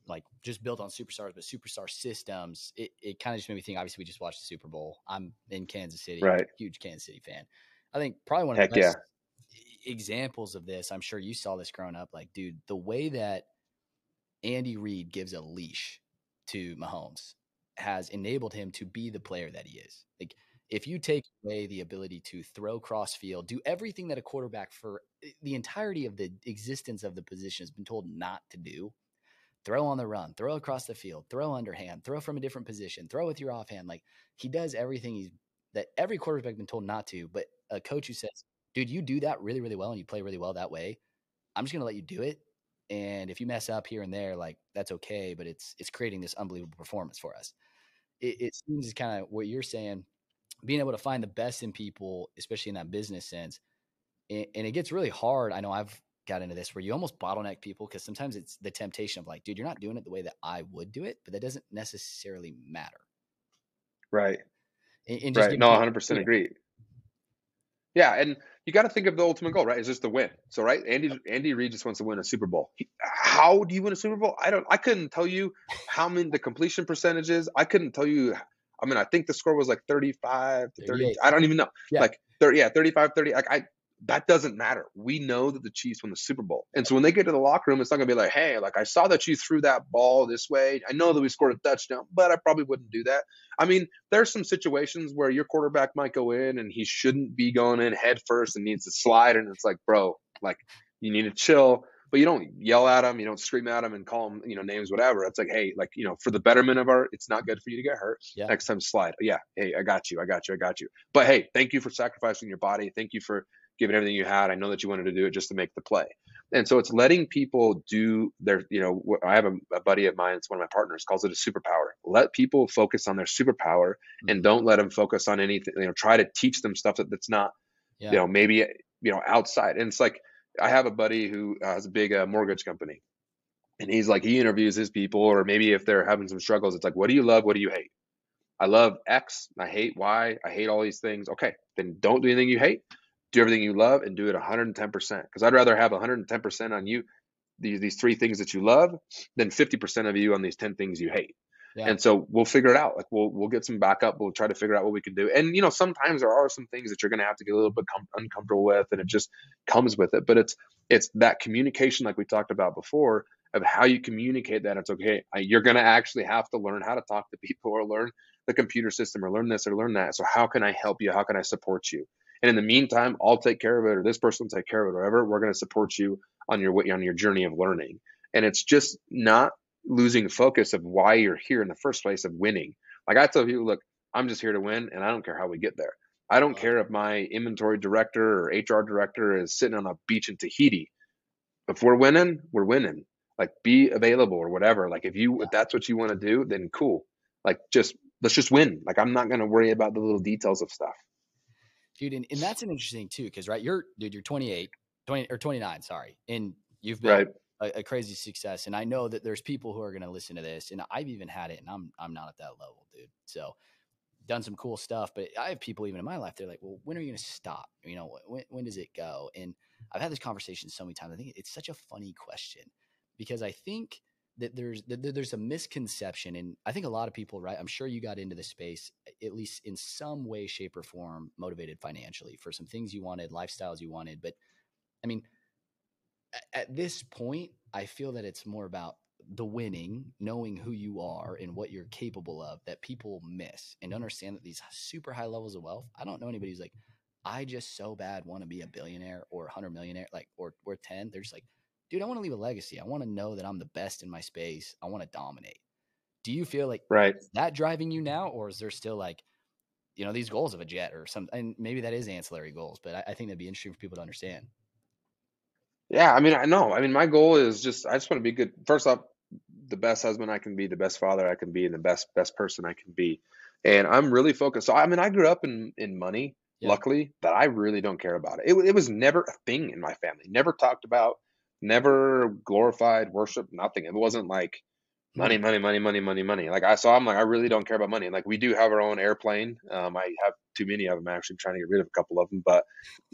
like just built on superstars, but superstar systems. It, it kind of just made me think. Obviously, we just watched the Super Bowl. I'm in Kansas City, right? Huge Kansas City fan. I think probably one of Heck the best yeah. examples of this. I'm sure you saw this growing up. Like, dude, the way that Andy Reid gives a leash to Mahomes has enabled him to be the player that he is. Like, if you take away the ability to throw cross field, do everything that a quarterback for eh, the entirety of the existence of the position has been told not to do, throw on the run, throw across the field, throw underhand, throw from a different position, throw with your offhand. Like he does everything he's that every quarterback been told not to. But a coach who says, dude, you do that really, really well and you play really well that way. I'm just gonna let you do it. And if you mess up here and there, like that's okay, but it's it's creating this unbelievable performance for us. It, it seems kind of what you're saying, being able to find the best in people, especially in that business sense. And, and it gets really hard. I know I've got into this where you almost bottleneck people because sometimes it's the temptation of like, dude, you're not doing it the way that I would do it, but that doesn't necessarily matter. Right. And, and right. No, 100% people, agree. Yeah, and you got to think of the ultimate goal, right? Is just the win. So, right, Andy Andy Reid just wants to win a Super Bowl. He, how do you win a Super Bowl? I don't. I couldn't tell you how many the completion percentages. I couldn't tell you. I mean, I think the score was like thirty-five to thirty. I don't even know. Yeah. Like thirty. Yeah, 35, 30. Like I, that doesn't matter. We know that the Chiefs won the Super Bowl. And so when they get to the locker room, it's not going to be like, hey, like I saw that you threw that ball this way. I know that we scored a touchdown, but I probably wouldn't do that. I mean, there's some situations where your quarterback might go in and he shouldn't be going in head first and needs to slide. And it's like, bro, like you need to chill. But you don't yell at him, you don't scream at him and call him, you know, names, whatever. It's like, hey, like, you know, for the betterment of our, it's not good for you to get hurt. Yeah. Next time, slide. Yeah, hey, I got you, I got you, I got you. But hey, thank you for sacrificing your body. Thank you for giving everything you had. I know that you wanted to do it just to make the play. And so it's letting people do their, you know, I have a, a buddy of mine, it's one of my partners, calls it a superpower. Let people focus on their superpower Mm-hmm. and don't let them focus on anything, you know, try to teach them stuff that, that's not, Yeah. you know, maybe, you know, outside. And it's like, I have a buddy who uh, has a big uh, mortgage company and he's like, he interviews his people, or maybe if they're having some struggles, it's like, what do you love? What do you hate? I love X. I hate Y. I hate all these things. Okay, then don't do anything you hate. Do everything you love and do it 110%. Because I'd rather have 110% on you, these, these three things that you love, than 50% of you on these 10 things you hate. Yeah. And so we'll figure it out. Like we'll we'll get some backup. We'll try to figure out what we can do. And you know, sometimes there are some things that you're going to have to get a little bit com- uncomfortable with, and it just comes with it. But it's it's that communication, like we talked about before, of how you communicate that. It's okay. You're going to actually have to learn how to talk to people, or learn the computer system, or learn this, or learn that. So how can I help you? How can I support you? And in the meantime, I'll take care of it, or this person will take care of it, or whatever. We're going to support you on your way on your journey of learning. And it's just not losing focus of why you're here in the first place of winning. Like I tell people, look, I'm just here to win, and I don't care how we get there. I don't care if my inventory director or HR director is sitting on a beach in Tahiti. If we're winning, we're winning. Like be available or whatever. Like if you if that's what you want to do, then cool. Like just let's just win. Like I'm not gonna worry about the little details of stuff. dude and, and that's an interesting too because right you're dude you're 28 20 or 29 sorry and you've been Right. a, a crazy success and i know that there's people who are going to listen to this and i've even had it and i'm i'm not at that level dude so done some cool stuff but i have people even in my life they're like well when are you going to stop you know when, when does it go and i've had this conversation so many times i think it's such a funny question because i think that there's that there's a misconception and i think a lot of people right i'm sure you got into the space at least in some way shape or form motivated financially for some things you wanted lifestyles you wanted but i mean at this point i feel that it's more about the winning knowing who you are and what you're capable of that people miss and understand that these super high levels of wealth i don't know anybody who's like i just so bad want to be a billionaire or a hundred millionaire like or or 10 they're just like dude i want to leave a legacy i want to know that i'm the best in my space i want to dominate do you feel like Right. that driving you now or is there still like you know these goals of a jet or some and maybe that is ancillary goals but i, I think that'd be interesting for people to understand Yeah, I mean, I know. I mean, my goal is just I just want to be good. First off, the best husband I can be, the best father I can be, and the best best person I can be. And I'm really focused. So I mean, I grew up in in money, Yeah. luckily, but I really don't care about it. It it was never a thing in my family. Never talked about, never glorified, worship, nothing. It wasn't like money, money, money, money, money, money. Like I saw, I'm like, I really don't care about money. Like we do have our own airplane. Um, I have too many of them. Actually, I'm trying to get rid of a couple of them. But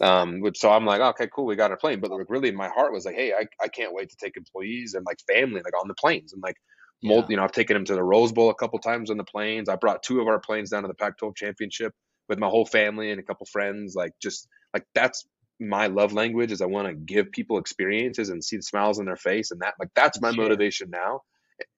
um, which so I'm like, okay, cool, we got our plane. But like really, my heart was like, hey, I, I can't wait to take employees and like family like on the planes and like. Yeah. Mold, you know, I've taken them to the Rose Bowl a couple times on the planes. I brought two of our planes down to the Pac-12 championship with my whole family and a couple friends. Like, just like that's my love language is I want to give people experiences and see the smiles on their face and that like that's my Share. motivation now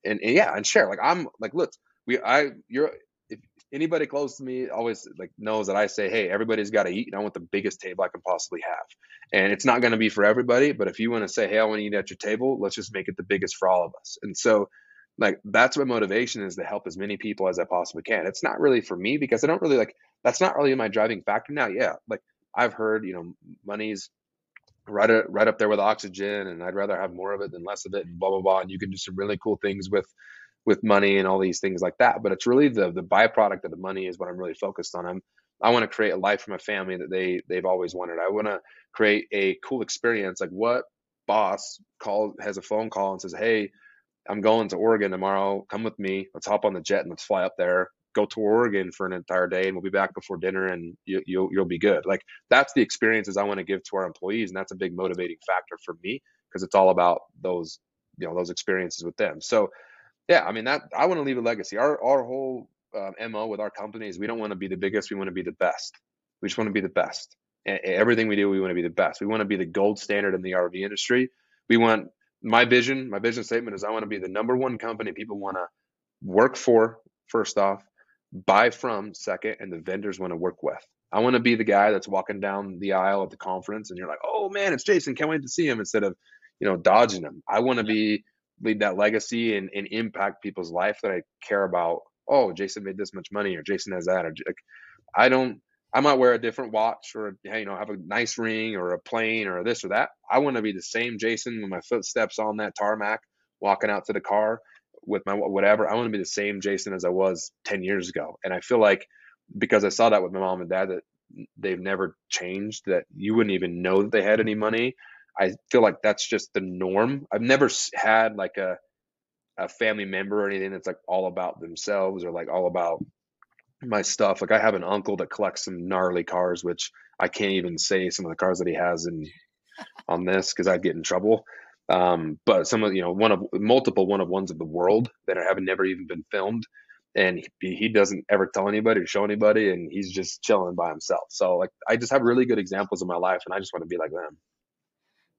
and, and yeah, and share. Like I'm like, look, we I you're if anybody close to me always like knows that I say, hey, everybody's got to eat, and I want the biggest table I can possibly have. And it's not going to be for everybody, but if you want to say, hey, I want to eat at your table, let's just make it the biggest for all of us. And so, like that's my motivation is to help as many people as I possibly can. It's not really for me because I don't really like that's not really my driving factor now. Yeah, like I've heard, you know, money's right up, right up there with oxygen and I'd rather have more of it than less of it and blah blah blah and you can do some really cool things with with money and all these things like that but it's really the the byproduct of the money is what I'm really focused on. I'm I want to create a life for my family that they they've always wanted. I want to create a cool experience like what boss call has a phone call and says hey I'm going to Oregon tomorrow. Come with me. Let's hop on the jet and let's fly up there go to Oregon for an entire day and we'll be back before dinner and you, you'll you'll be good like that's the experiences I want to give to our employees, and that's a big motivating factor for me because it's all about those you know those experiences with them. So yeah, I mean that I want to leave a legacy. Our our whole um, mo with our company is we don't want to be the biggest, we want to be the best. We just want to be the best. everything we do, we want to be the best. We want to be the gold standard in the RV industry. We want my vision, my vision statement is I want to be the number one company people want to work for, first off, buy from, second, and the vendors want to work with. I want to be the guy that's walking down the aisle at the conference and you're like, oh man, it's Jason. Can't wait to see him instead of, you know, dodging him. I want to be lead that legacy and, and impact people's life that I care about. Oh, Jason made this much money or Jason has that. Or like, I don't, I might wear a different watch or, you know, have a nice ring or a plane or this or that. I want to be the same Jason when my footsteps on that tarmac, walking out to the car with my whatever. I want to be the same Jason as I was 10 years ago. And I feel like because I saw that with my mom and dad that they've never changed, that you wouldn't even know that they had any money. I feel like that's just the norm. I've never had like a a family member or anything that's like all about themselves or like all about my stuff. Like I have an uncle that collects some gnarly cars, which I can't even say some of the cars that he has in on this because I'd get in trouble. Um, but some of you know one of multiple one of ones of the world that have never even been filmed, and he, he doesn't ever tell anybody or show anybody, and he's just chilling by himself. So like I just have really good examples in my life, and I just want to be like them.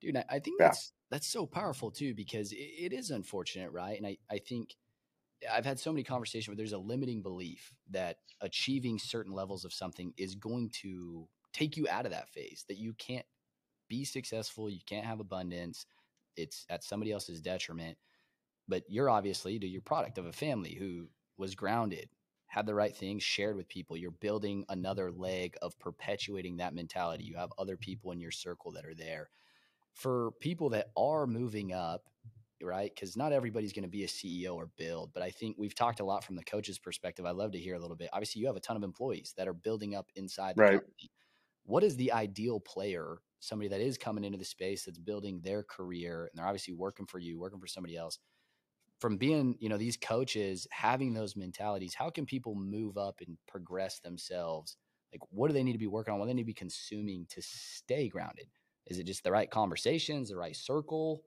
Dude, I think yeah. that's that's so powerful too because it, it is unfortunate, right? And I I think I've had so many conversations where there's a limiting belief that achieving certain levels of something is going to take you out of that phase, that you can't be successful, you can't have abundance, it's at somebody else's detriment. But you're obviously your product of a family who was grounded, had the right things, shared with people. You're building another leg of perpetuating that mentality. You have other people in your circle that are there. For people that are moving up right? Because not everybody's going to be a CEO or build, but I think we've talked a lot from the coach's perspective. I'd love to hear a little bit. Obviously, you have a ton of employees that are building up inside the right. company. What is the ideal player, somebody that is coming into the space that's building their career and they're obviously working for you, working for somebody else? From being, you know, these coaches having those mentalities, how can people move up and progress themselves? Like, what do they need to be working on? What do they need to be consuming to stay grounded? Is it just the right conversations, the right circle?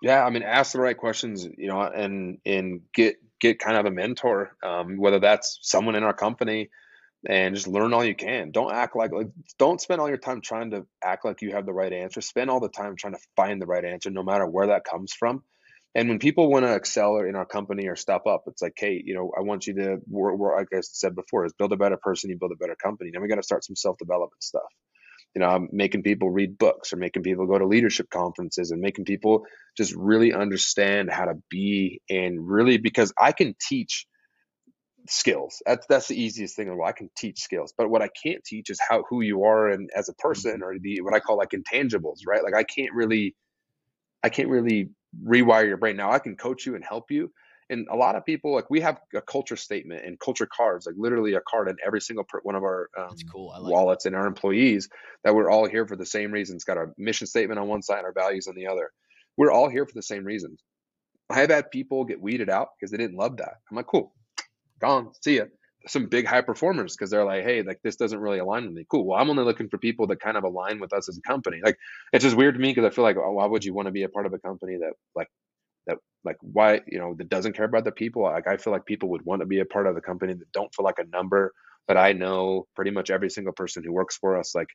Yeah, I mean, ask the right questions, you know, and and get get kind of a mentor, um, whether that's someone in our company, and just learn all you can. Don't act like like don't spend all your time trying to act like you have the right answer. Spend all the time trying to find the right answer, no matter where that comes from. And when people want to excel in our company or step up, it's like, hey, you know, I want you to, we're, we're, like I said before, is build a better person, you build a better company. Now we got to start some self development stuff you know, I'm making people read books or making people go to leadership conferences and making people just really understand how to be and really because I can teach skills. That's that's the easiest thing in the world. I can teach skills, but what I can't teach is how who you are and as a person or the what I call like intangibles, right? Like I can't really I can't really rewire your brain. Now I can coach you and help you, and a lot of people like we have a culture statement and culture cards like literally a card in every single per, one of our um, cool. like wallets that. and our employees that we're all here for the same reason it's got our mission statement on one side and our values on the other we're all here for the same reasons i have had people get weeded out because they didn't love that i'm like cool gone see ya. Some big high performers because they're like hey like this doesn't really align with me. Cool. Well i'm only looking for people that kind of align with us as a company. Like it's just weird to me because i feel like oh, why would you want to be a part of a company that like that like why you know that doesn't care about the people? Like i feel like people would want to be a part of the company that don't feel like a number but i know pretty much every single person who works for us like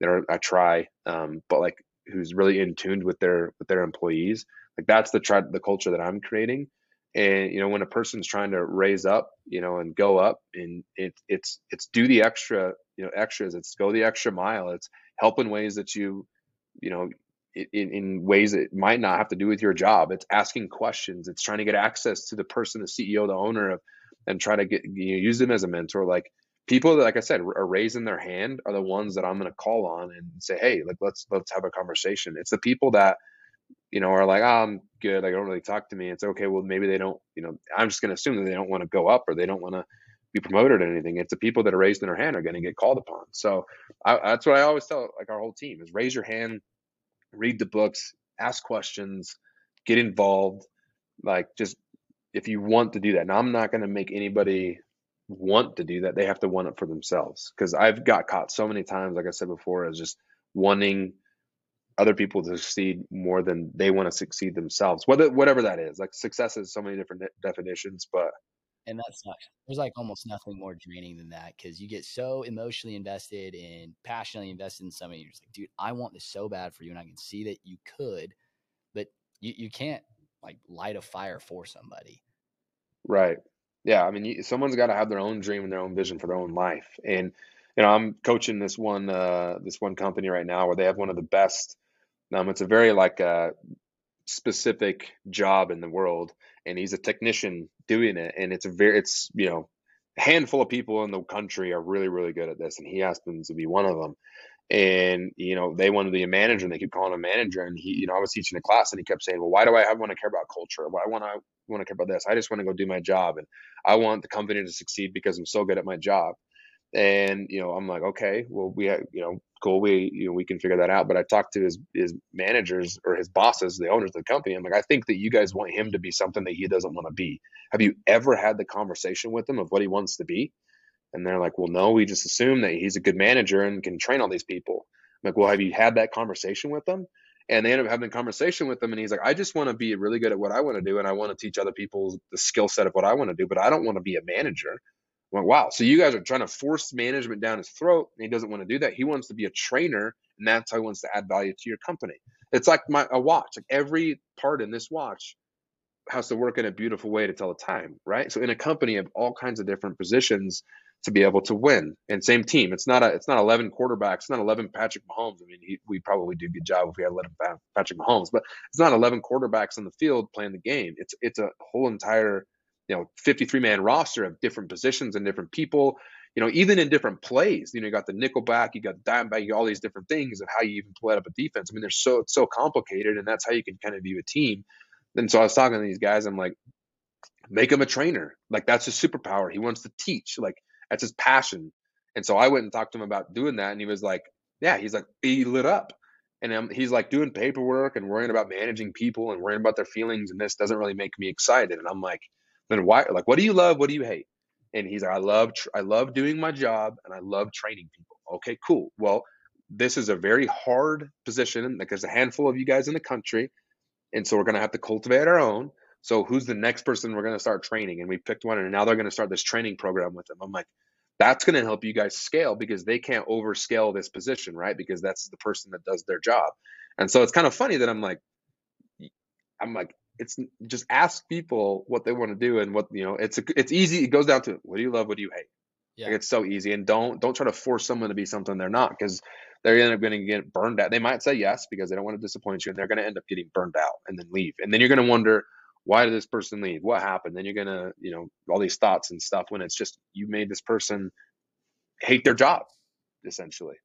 they're i try um, but like who's really in tuned with their with their employees. Like that's the try the culture that i'm creating and you know when a person's trying to raise up you know and go up and it, it's it's do the extra you know extras it's go the extra mile it's help in ways that you you know in, in ways that might not have to do with your job. It's asking questions. It's trying to get access to the person, the CEO, the owner of, and try to get you know, use them as a mentor. Like people that, like I said, are raising their hand are the ones that I'm going to call on and say, hey, like let's let's have a conversation. It's the people that you know are like, oh, I'm good. Like, don't really talk to me. It's okay. Well, maybe they don't. You know, I'm just going to assume that they don't want to go up or they don't want to be promoted or anything. It's the people that are raised in their hand are going to get called upon. So I, that's what I always tell like our whole team is raise your hand read the books, ask questions, get involved. Like just if you want to do that. Now I'm not going to make anybody want to do that. They have to want it for themselves because I've got caught so many times, like I said before, as just wanting other people to succeed more than they want to succeed themselves. Whether whatever that is, like success is so many different definitions, but and that's not there's like almost nothing more draining than that because you get so emotionally invested and passionately invested in somebody. You're just like, dude, I want this so bad for you, and I can see that you could, but you, you can't like light a fire for somebody. Right. Yeah. I mean, you, someone's got to have their own dream and their own vision for their own life. And you know, I'm coaching this one uh, this one company right now where they have one of the best. Um, it's a very like uh, specific job in the world, and he's a technician doing it, and it's a very it's you know a handful of people in the country are really really good at this, and he happens to be one of them. And you know they want to be a manager, and they keep calling him a manager. And he, you know, I was teaching a class, and he kept saying, "Well, why do I want to care about culture? Why want to want to care about this? I just want to go do my job, and I want the company to succeed because I'm so good at my job." And you know, I'm like, okay, well, we have, you know, cool, we you know we can figure that out. But I talked to his his managers or his bosses, the owners of the company. I'm like, I think that you guys want him to be something that he doesn't want to be. Have you ever had the conversation with him of what he wants to be? And they're like, well, no, we just assume that he's a good manager and can train all these people. I'm like, well, have you had that conversation with them? And they end up having a conversation with him, and he's like, I just want to be really good at what I want to do, and I want to teach other people the skill set of what I want to do, but I don't want to be a manager wow. So you guys are trying to force management down his throat. And he doesn't want to do that. He wants to be a trainer, and that's how he wants to add value to your company. It's like my a watch. Like every part in this watch has to work in a beautiful way to tell the time, right? So in a company of all kinds of different positions to be able to win. And same team. It's not a it's not 11 quarterbacks. It's not 11 Patrick Mahomes. I mean, he, we probably do a good job if we had 11 Patrick Mahomes, but it's not 11 quarterbacks on the field playing the game. It's it's a whole entire you know 53 man roster of different positions and different people you know even in different plays. You know you got the nickel back you got the dime back you got all these different things of how you even play up a defense. I mean they're so it's so complicated and that's how you can kind of view a team. And so i was talking to these guys i'm like make him a trainer. Like that's his superpower. He wants to teach. Like that's his passion. And so i went and talked to him about doing that and he was like yeah. He's like he lit up. And um, he's like doing paperwork and worrying about managing people and worrying about their feelings and this doesn't really make me excited. And i'm like then why? Like, what do you love? What do you hate? And he's like, I love, tr- I love doing my job, and I love training people. Okay, cool. Well, this is a very hard position. Like, there's a handful of you guys in the country, and so we're gonna have to cultivate our own. So, who's the next person we're gonna start training? And we picked one, and now they're gonna start this training program with them. I'm like, that's going to help you guys scale because they can't overscale this position, right? Because that's the person that does their job. And so it's kind of funny that I'm like, I'm like, it's just ask people what they want to do and what you know it's a, it's easy it goes down to what do you love what do you hate? Yeah. Like it's so easy and don't don't try to force someone to be something they're not because they're end up going to get burned out. They might say yes because they don't want to disappoint you and they're going to end up getting burned out and then leave. And then you're going to wonder why did this person leave? What happened? Then you're going to you know all these thoughts and stuff when it's just you made this person hate their job essentially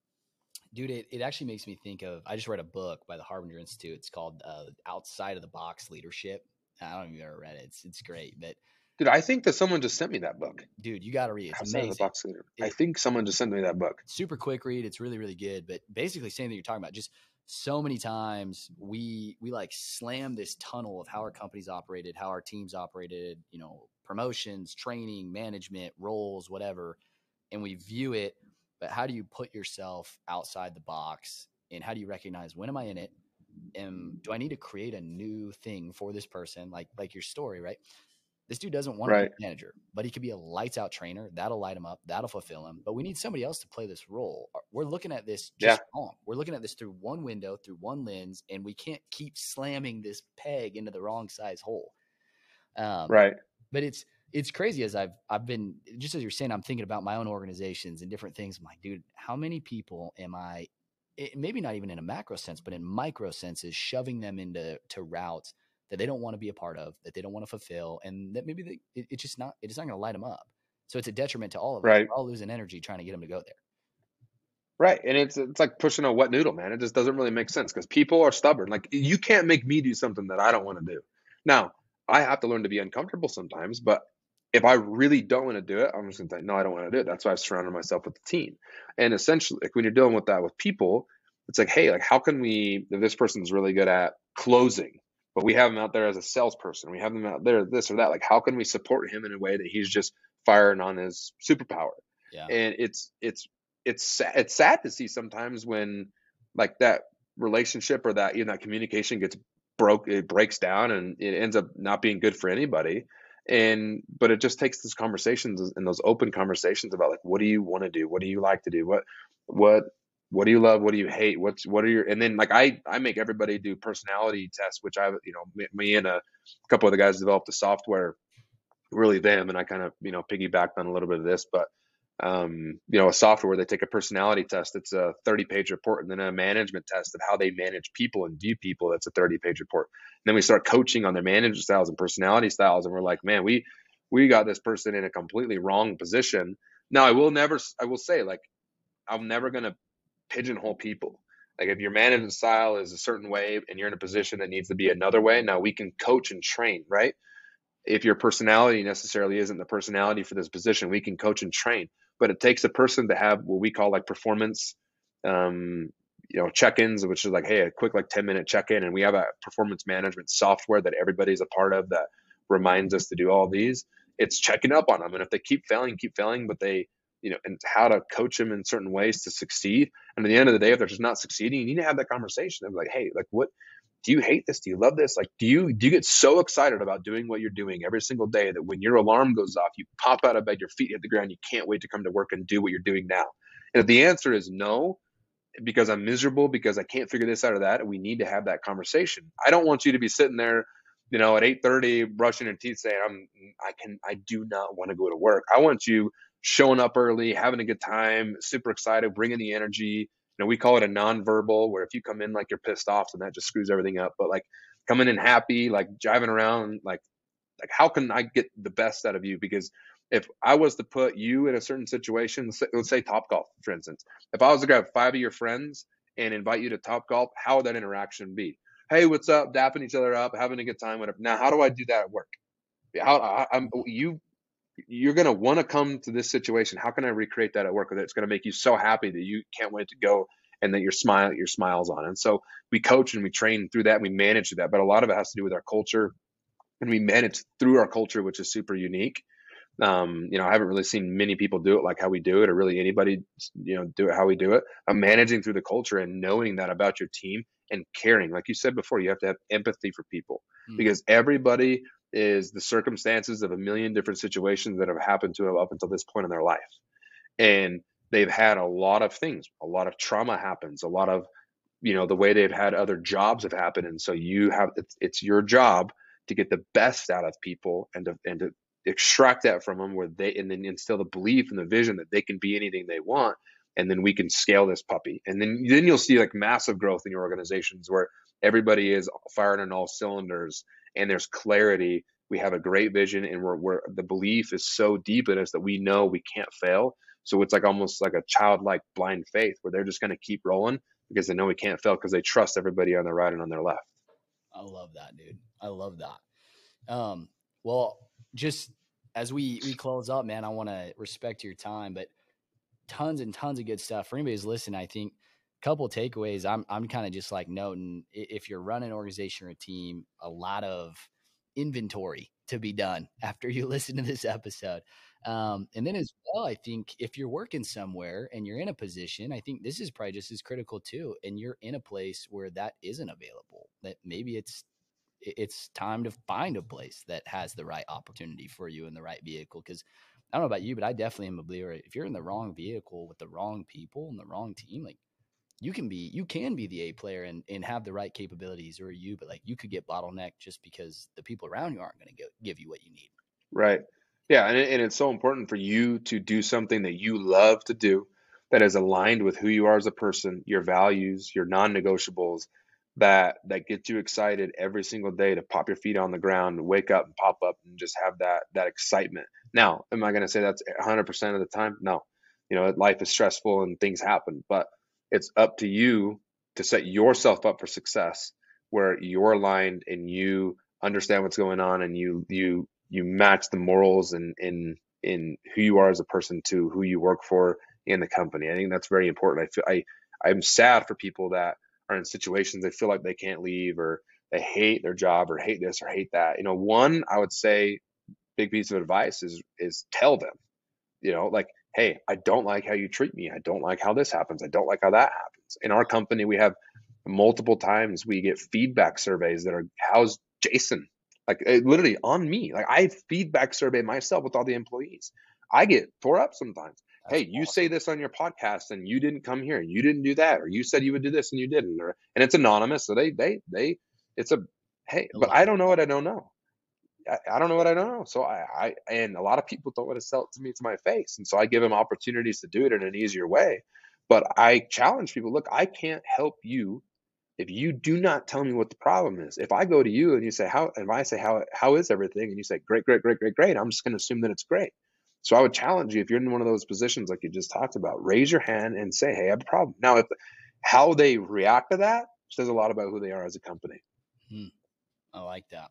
dude it, it actually makes me think of i just read a book by the Arbinger Institute. It's called uh, outside of the box leadership. I don't know if you've ever read it. It's, it's great but dude i think that someone just sent me that book. Dude you gotta read it. it's outside amazing. of the box leader. It, i think someone just sent me that book. Super quick read. It's really really good but basically same thing you're talking about. Just so many times we we like slam this tunnel of how our companies operated how our teams operated you know promotions training management roles whatever and we view it but how do you put yourself outside the box and how do you recognize when am I in it? And do I need to create a new thing for this person? Like like your story, right? This dude doesn't want right. to be a manager, but he could be a lights out trainer. That'll light him up. That'll fulfill him. But we need somebody else to play this role. We're looking at this just yeah. wrong. We're looking at this through one window, through one lens, and we can't keep slamming this peg into the wrong size hole. Um, right. But it's it's crazy as I've I've been just as you're saying, I'm thinking about my own organizations and different things. I'm like, dude, how many people am I? It, maybe not even in a macro sense, but in micro senses, shoving them into to routes that they don't want to be a part of, that they don't want to fulfill, and that maybe they, it, it's just not it's not going to light them up. So it's a detriment to all of us. Right. We're all losing energy trying to get them to go there. Right, and it's it's like pushing a wet noodle, man. It just doesn't really make sense because people are stubborn. Like you can't make me do something that I don't want to do. Now I have to learn to be uncomfortable sometimes, but if I really don't want to do it, I'm just going to say, no, I don't want to do it. That's why I've surrounded myself with the team. And essentially, like when you're dealing with that with people, it's like, hey, like how can we, if this person's really good at closing, but we have him out there as a salesperson, we have him out there this or that, like how can we support him in a way that he's just firing on his superpower? Yeah. And it's, it's, it's, it's sad to see sometimes when like that relationship or that, you know, that communication gets broke, it breaks down and it ends up not being good for anybody and but it just takes those conversations and those open conversations about like what do you want to do? What do you like to do? What what what do you love? What do you hate? What's what are your and then like i i make everybody do personality tests which i you know me and a couple of the guys developed the software really them and i kind of you know piggybacked on a little bit of this but um, you know, a software they take a personality test. It's a 30 page report and then a management test of how they manage people and view people. That's a 30 page report. And then we start coaching on their management styles and personality styles. And we're like, man, we, we got this person in a completely wrong position. Now I will never, I will say like, I'm never going to pigeonhole people. Like if your management style is a certain way and you're in a position that needs to be another way, now we can coach and train, right? If your personality necessarily isn't the personality for this position, we can coach and train but it takes a person to have what we call like performance um, you know check-ins which is like hey a quick like 10 minute check-in and we have a performance management software that everybody's a part of that reminds us to do all these. It's checking up on them and if they keep failing keep failing but they you know and how to coach them in certain ways to succeed. And at the end of the day if they're just not succeeding you need to have that conversation of like hey like what do you hate this? Do you love this? Like, do you do you get so excited about doing what you're doing every single day that when your alarm goes off, you pop out of bed, your feet hit the ground, you can't wait to come to work and do what you're doing now? And if the answer is no, because I'm miserable, because I can't figure this out or that, we need to have that conversation. I don't want you to be sitting there, you know, at 8:30 brushing your teeth saying, "I'm I can I do not want to go to work." I want you showing up early, having a good time, super excited, bringing the energy, know, we call it a nonverbal, where if you come in like you're pissed off, then that just screws everything up. But like coming in happy, like driving around, like like how can I get the best out of you? Because if I was to put you in a certain situation, let's say Top Golf, for instance, if I was to grab five of your friends and invite you to Top Golf, how would that interaction be? Hey, what's up? Dapping each other up, having a good time, whatever. Now, how do I do that at work? How I'm you you're going to want to come to this situation. How can I recreate that at work? That it's going to make you so happy that you can't wait to go and that your smile, your smiles on. And so we coach and we train through that. And we manage through that, but a lot of it has to do with our culture and we manage through our culture, which is super unique. Um, you know, I haven't really seen many people do it like how we do it, or really anybody, you know, do it how we do it. I'm managing through the culture and knowing that about your team and caring. Like you said before, you have to have empathy for people mm. because everybody is the circumstances of a million different situations that have happened to them up until this point in their life. And they've had a lot of things, a lot of trauma happens, a lot of, you know, the way they've had other jobs have happened. And so you have, it's, it's your job to get the best out of people and to, and to extract that from them where they, and then instill the belief and the vision that they can be anything they want. And then we can scale this puppy. And then, then you'll see like massive growth in your organizations where everybody is firing on all cylinders and there's clarity. We have a great vision, and we're, we're the belief is so deep in us that we know we can't fail. So it's like almost like a childlike blind faith where they're just going to keep rolling because they know we can't fail because they trust everybody on their right and on their left. I love that, dude. I love that. Um, well, just as we we close up, man, I want to respect your time, but tons and tons of good stuff for anybody who's listening. I think couple takeaways i'm i'm kind of just like noting if you're running an organization or a team a lot of inventory to be done after you listen to this episode um, and then as well i think if you're working somewhere and you're in a position i think this is probably just as critical too and you're in a place where that isn't available that maybe it's it's time to find a place that has the right opportunity for you in the right vehicle because I don't know about you, but I definitely am a believer. If you're in the wrong vehicle with the wrong people and the wrong team, like you can be you can be the A player and, and have the right capabilities or you, but like you could get bottlenecked just because the people around you aren't going to give you what you need. Right. Yeah, and, and it's so important for you to do something that you love to do that is aligned with who you are as a person, your values, your non-negotiables that that gets you excited every single day to pop your feet on the ground, wake up and pop up and just have that that excitement. Now, am I going to say that's 100% of the time? No. You know, life is stressful and things happen, but it's up to you to set yourself up for success where you're aligned and you understand what's going on and you you you match the morals and in in who you are as a person to who you work for in the company. I think that's very important. I feel I I'm sad for people that are in situations they feel like they can't leave or they hate their job or hate this or hate that. You know, one I would say big piece of advice is is tell them. You know, like hey, I don't like how you treat me. I don't like how this happens. I don't like how that happens. In our company, we have multiple times we get feedback surveys that are, how's Jason? like it, literally on me. Like I feedback survey myself with all the employees. I get tore up sometimes. That's hey, awesome. you say this on your podcast and you didn't come here and you didn't do that, or you said you would do this and you didn't, or and it's anonymous, so they they they it's a hey, but I don't know what I don't know. I, I don't know what I don't know. So I, I and a lot of people don't want to sell it to me to my face, and so I give them opportunities to do it in an easier way. But I challenge people: look, I can't help you if you do not tell me what the problem is. If I go to you and you say how, if I say how how is everything, and you say great, great, great, great, great, I'm just going to assume that it's great. So I would challenge you if you're in one of those positions like you just talked about, raise your hand and say, hey, I have a problem. Now, if how they react to that says a lot about who they are as a company. Hmm. I like that.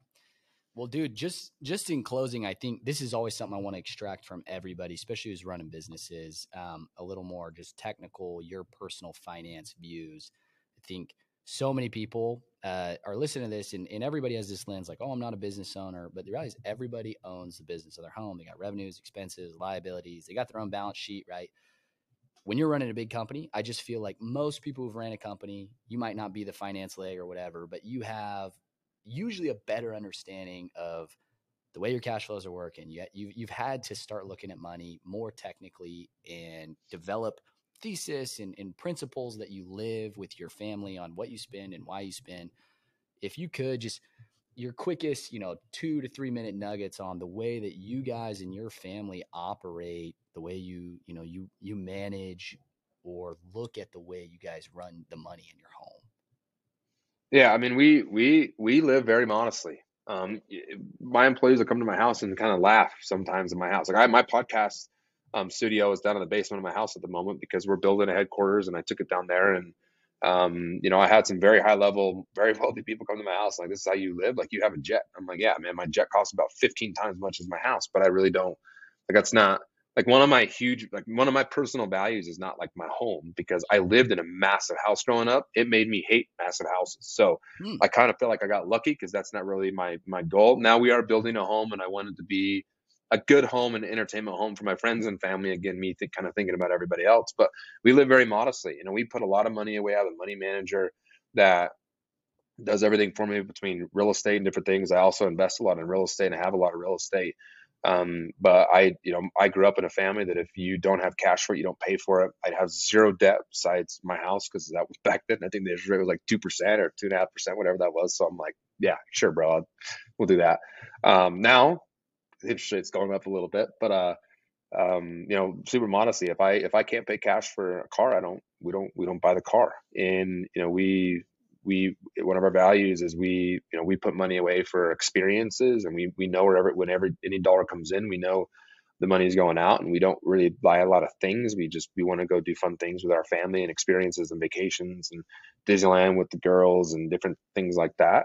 Well, dude, just just in closing, I think this is always something I want to extract from everybody, especially who's running businesses. Um, a little more just technical, your personal finance views. I think so many people uh, are listening to this, and, and everybody has this lens like, "Oh, I'm not a business owner," but the reality is everybody owns the business of their home. They got revenues, expenses, liabilities. They got their own balance sheet, right? When you're running a big company, I just feel like most people who've ran a company, you might not be the finance leg or whatever, but you have usually a better understanding of the way your cash flows are working. Yet you, you've had to start looking at money more technically and develop thesis and, and principles that you live with your family on what you spend and why you spend. If you could just your quickest, you know, two to three minute nuggets on the way that you guys and your family operate, the way you, you know, you you manage or look at the way you guys run the money in your home. Yeah, I mean, we we we live very modestly. Um, my employees will come to my house and kind of laugh sometimes in my house. Like I, my podcast um, studio is down in the basement of my house at the moment because we're building a headquarters, and I took it down there. And um, you know, I had some very high level, very wealthy people come to my house. Like, this is how you live? Like, you have a jet? I'm like, yeah, man, my jet costs about 15 times as much as my house, but I really don't. Like, that's not like one of my huge like one of my personal values is not like my home because I lived in a massive house growing up. It made me hate massive houses. So hmm. I kind of feel like I got lucky because that's not really my my goal. Now we are building a home and I wanted to be a good home and entertainment home for my friends and family. Again, me th- kind of thinking about everybody else, but we live very modestly. You know, we put a lot of money away. I have a money manager that does everything for me between real estate and different things. I also invest a lot in real estate and I have a lot of real estate. Um, but I, you know, I grew up in a family that if you don't have cash for it, you don't pay for it. I'd have zero debt besides my house because that was back then. I think the interest rate was like two percent or two and a half percent, whatever that was. So I'm like, yeah, sure, bro, I'll, we'll do that. Um, now interest rate's going up a little bit, but uh, um, you know, super modesty. If I if I can't pay cash for a car, I don't. We don't. We don't buy the car. And you know, we we one of our values is we you know we put money away for experiences and we we know wherever whenever any dollar comes in we know the money is going out and we don't really buy a lot of things. We just we want to go do fun things with our family and experiences and vacations and disneyland with the girls and different things like that.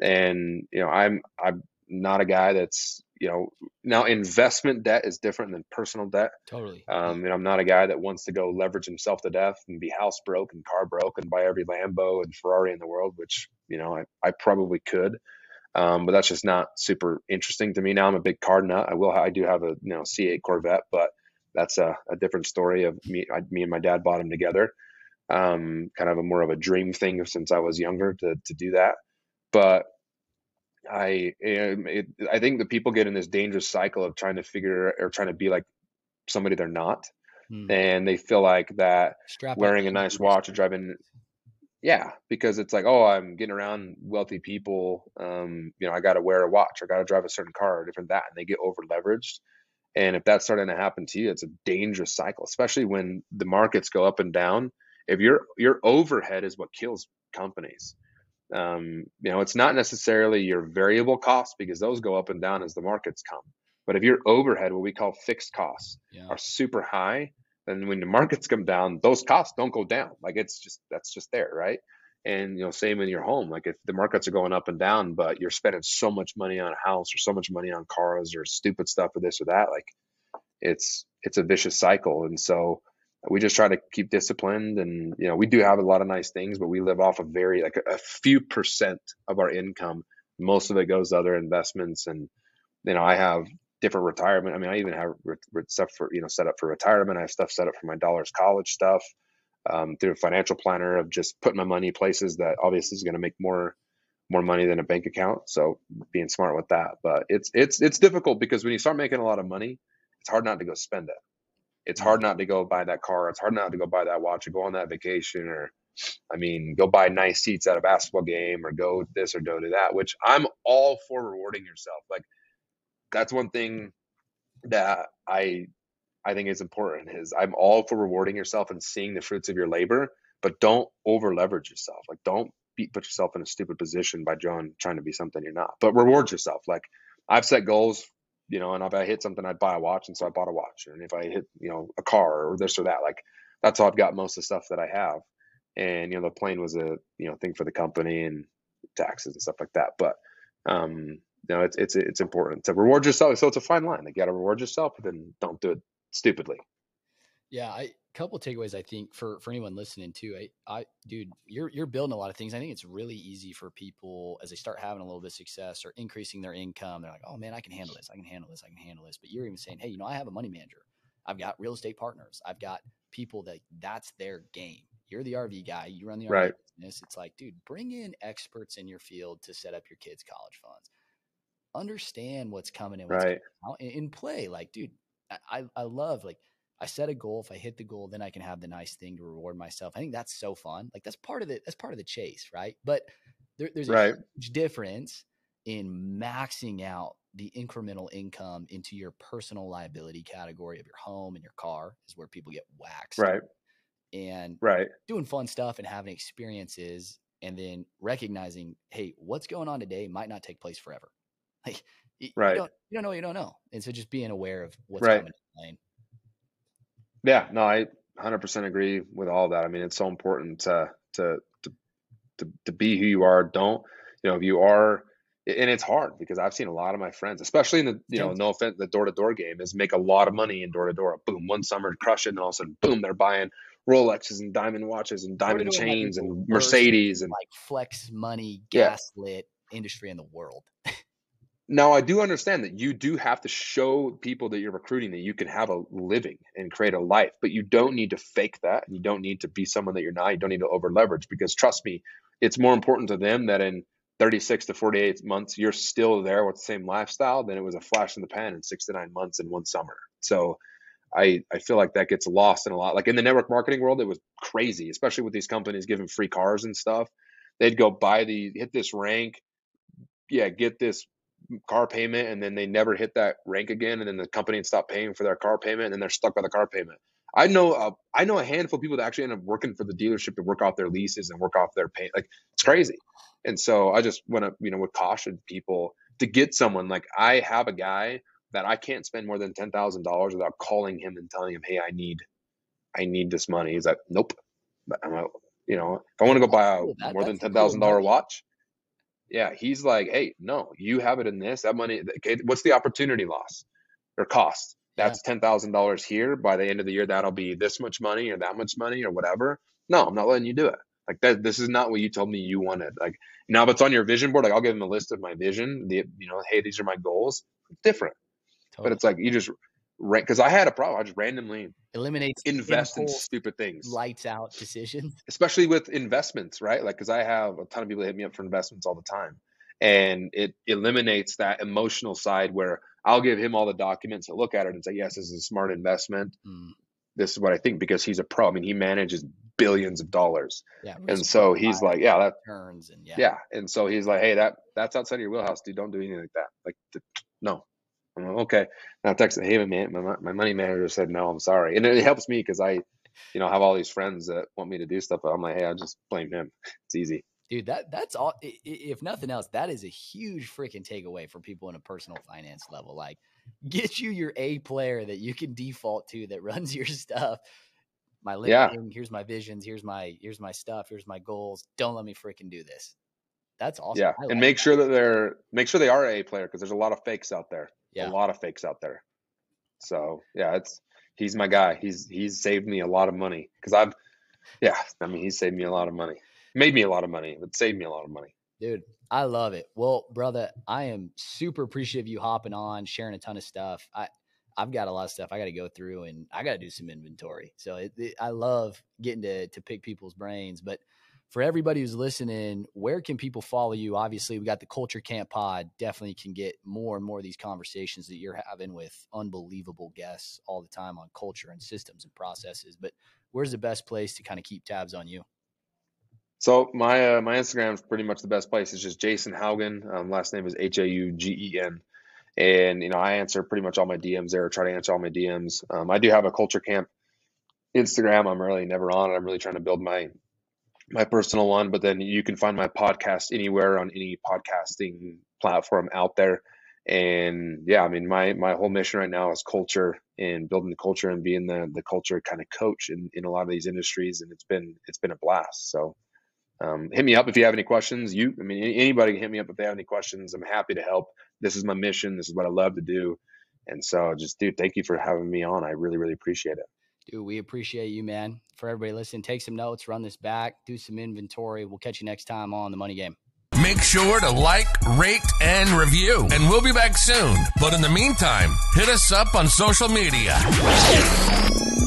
And you know i'm i'm not a guy that's you know now investment debt is different than personal debt. Totally. Um, and i'm not a guy that wants to go leverage himself to death and be house broke and car broke and buy every lambo and ferrari in the world which you know i, I probably could. Um, but that's just not super interesting to me. Now i'm a big car nut. I will i do have a you know c8 corvette but that's a, a different story of me I, me and my dad bought them together. Um, kind of a more of a dream thing since i was younger to, to do that. But I it, I think that people get in this dangerous cycle of trying to figure or trying to be like somebody they're not, hmm. and they feel like that Strap wearing a nice watch or driving, yeah, because it's like oh I'm getting around wealthy people, um, you know I got to wear a watch, I got to drive a certain car, or different that, and they get over leveraged. And if that's starting to happen to you, it's a dangerous cycle, especially when the markets go up and down. If your your overhead is what kills companies um, you know, it's not necessarily your variable costs because those go up and down as the markets come. But if your overhead, what we call fixed costs, yeah. are super high, then when the markets come down, those costs don't go down. Like it's just that's just there, right? And you know, same in your home. Like if the markets are going up and down, but you're spending so much money on a house or so much money on cars or stupid stuff or this or that, like it's it's a vicious cycle. And so we just try to keep disciplined and you know we do have a lot of nice things but we live off of very like a, a few percent of our income most of it goes to other investments and you know i have different retirement i mean i even have re- re- stuff for you know set up for retirement i have stuff set up for my dollars college stuff um, through a financial planner of just putting my money places that obviously is going to make more more money than a bank account. So being smart with that, but it's it's it's difficult because when you start making a lot of money, it's hard not to go spend it. It's mm-hmm. hard not to go buy that car. It's hard not to go buy that watch or go on that vacation or I mean, go buy nice seats at a basketball game or go this or go to that, which I'm all for rewarding yourself. Like that's one thing that I I think is important is I'm all for rewarding yourself and seeing the fruits of your labor, but don't over leverage yourself. Like don't be, put yourself in a stupid position by John trying to be something you're not. But reward yourself. Like I've set goals, you know, and if I hit something, I'd buy a watch, and so I bought a watch. And if I hit, you know, a car or this or that, like that's how I've got most of the stuff that I have. And you know, the plane was a you know thing for the company and taxes and stuff like that. But um, you know, it's it's it's important to reward yourself. So it's a fine line. Like you got to reward yourself, but then don't do it stupidly. Yeah, I couple takeaways I think for for anyone listening too. I, I dude, you're you're building a lot of things. I think it's really easy for people as they start having a little bit of success or increasing their income. They're like, oh man, I can handle this. I can handle this. I can handle this. But you're even saying, hey, you know, I have a money manager. I've got real estate partners. I've got people that that's their game. You're the RV guy. You run the RV right. business. It's like, dude, bring in experts in your field to set up your kids' college funds. Understand what's coming in, what's right. coming out, and play. Like, dude, I I love like I set a goal. If I hit the goal, then I can have the nice thing to reward myself. I think that's so fun. Like that's part of the that's part of the chase, right? But there, there's a right. huge difference in maxing out the incremental income into your personal liability category of your home and your car is where people get waxed. Right. And right. doing fun stuff and having experiences and then recognizing, hey, what's going on today might not take place forever. Like right. you don't you don't know you don't know. And so just being aware of what's right. coming in yeah, no, I 100% agree with all that. I mean, it's so important to to to to, to be who you are. Don't you know if you are and it's hard because I've seen a lot of my friends, especially in the you know no offense the door to door game, is make a lot of money in door to door. Boom, one summer crush it, and all of a sudden, boom, they're buying Rolexes and diamond watches and diamond chains and Mercedes and like flex money gaslit yeah. industry in the world. Now, I do understand that you do have to show people that you're recruiting that you can have a living and create a life, but you don't need to fake that. You don't need to be someone that you're not. You don't need to over leverage because trust me, it's more important to them that in 36 to 48 months, you're still there with the same lifestyle than it was a flash in the pan in six to nine months in one summer. So I, I feel like that gets lost in a lot. Like in the network marketing world, it was crazy, especially with these companies giving free cars and stuff. They'd go buy the, hit this rank, yeah, get this car payment and then they never hit that rank again and then the company stopped paying for their car payment and then they're stuck by the car payment. I know uh, i know a handful of people that actually end up working for the dealership to work off their leases and work off their pay like it's crazy. And so i just want to you know would caution people to get someone like i have a guy that i can't spend more than $10000 without calling him and telling him hey i need i need this money. He's like nope. I'm like, you know if i want to go buy a more than $10000 watch yeah, he's like, hey, no, you have it in this. That money, okay, what's the opportunity loss or cost? That's yeah. ten thousand dollars here. By the end of the year, that'll be this much money or that much money or whatever. No, I'm not letting you do it. Like that, this is not what you told me you wanted. Like now, if it's on your vision board, like I'll give them a list of my vision. The you know, hey, these are my goals. different, totally. but it's like you just because I had a problem. I just randomly eliminates invest in stupid things, lights out decisions, especially with investments, right? Like because I have a ton of people that hit me up for investments all the time, and it eliminates that emotional side where I'll give him all the documents to look at it and say, yes, this is a smart investment. Mm. This is what I think because he's a pro. I mean, he manages billions of dollars, yeah, and so he's like, yeah, that turns and yeah, yeah, and so he's like, hey, that that's outside of your wheelhouse, dude. Don't do anything like that. Like, no, I'm like, okay. And I texted, hey, man, my, my money manager said, no, I'm sorry. And it helps me because I, you know, have all these friends that want me to do stuff. But I'm like, hey, I'll just blame him. It's easy. Dude, that that's all. If nothing else, that is a huge freaking takeaway for people in a personal finance level. Like, get you your A player that you can default to that runs your stuff. My living, yeah. here's my visions, here's my here's my stuff, here's my goals. Don't let me freaking do this. That's awesome. Yeah, and make that. sure that they're make sure they are a player because there's a lot of fakes out there yeah. a lot of fakes out there. So yeah, it's he's my guy. He's he's saved me a lot of money because I've yeah, I mean he saved me a lot of money. Made me a lot of money, but saved me a lot of money. Dude, I love it. Well, brother, I am super appreciative of you hopping on, sharing a ton of stuff. I I've got a lot of stuff I got to go through and I got to do some inventory. So it, it, I love getting to to pick people's brains, but for everybody who's listening, where can people follow you? Obviously, we got the Culture Camp Pod. Definitely can get more and more of these conversations that you're having with unbelievable guests all the time on culture and systems and processes. But where's the best place to kind of keep tabs on you? So my uh, my Instagram is pretty much the best place. It's just Jason Haugen. Um, last name is H A U G E N, and you know I answer pretty much all my DMs there. Try to answer all my DMs. Um, I do have a Culture Camp Instagram. I'm really never on it. I'm really trying to build my my personal one, but then you can find my podcast anywhere on any podcasting platform out there. And yeah, I mean, my my whole mission right now is culture and building the culture and being the the culture kind of coach in, in a lot of these industries. And it's been it's been a blast. So um, hit me up if you have any questions. You, I mean, anybody can hit me up if they have any questions. I'm happy to help. This is my mission. This is what I love to do. And so just dude, thank you for having me on. I really, really appreciate it. Dude, we appreciate you, man. For everybody listening, take some notes, run this back, do some inventory. We'll catch you next time on the Money Game. Make sure to like, rate, and review. And we'll be back soon. But in the meantime, hit us up on social media.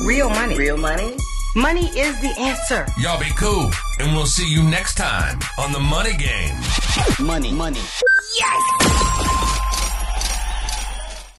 Real money. Real money. Money is the answer. Y'all be cool. And we'll see you next time on the Money Game. Money. Money. Yes!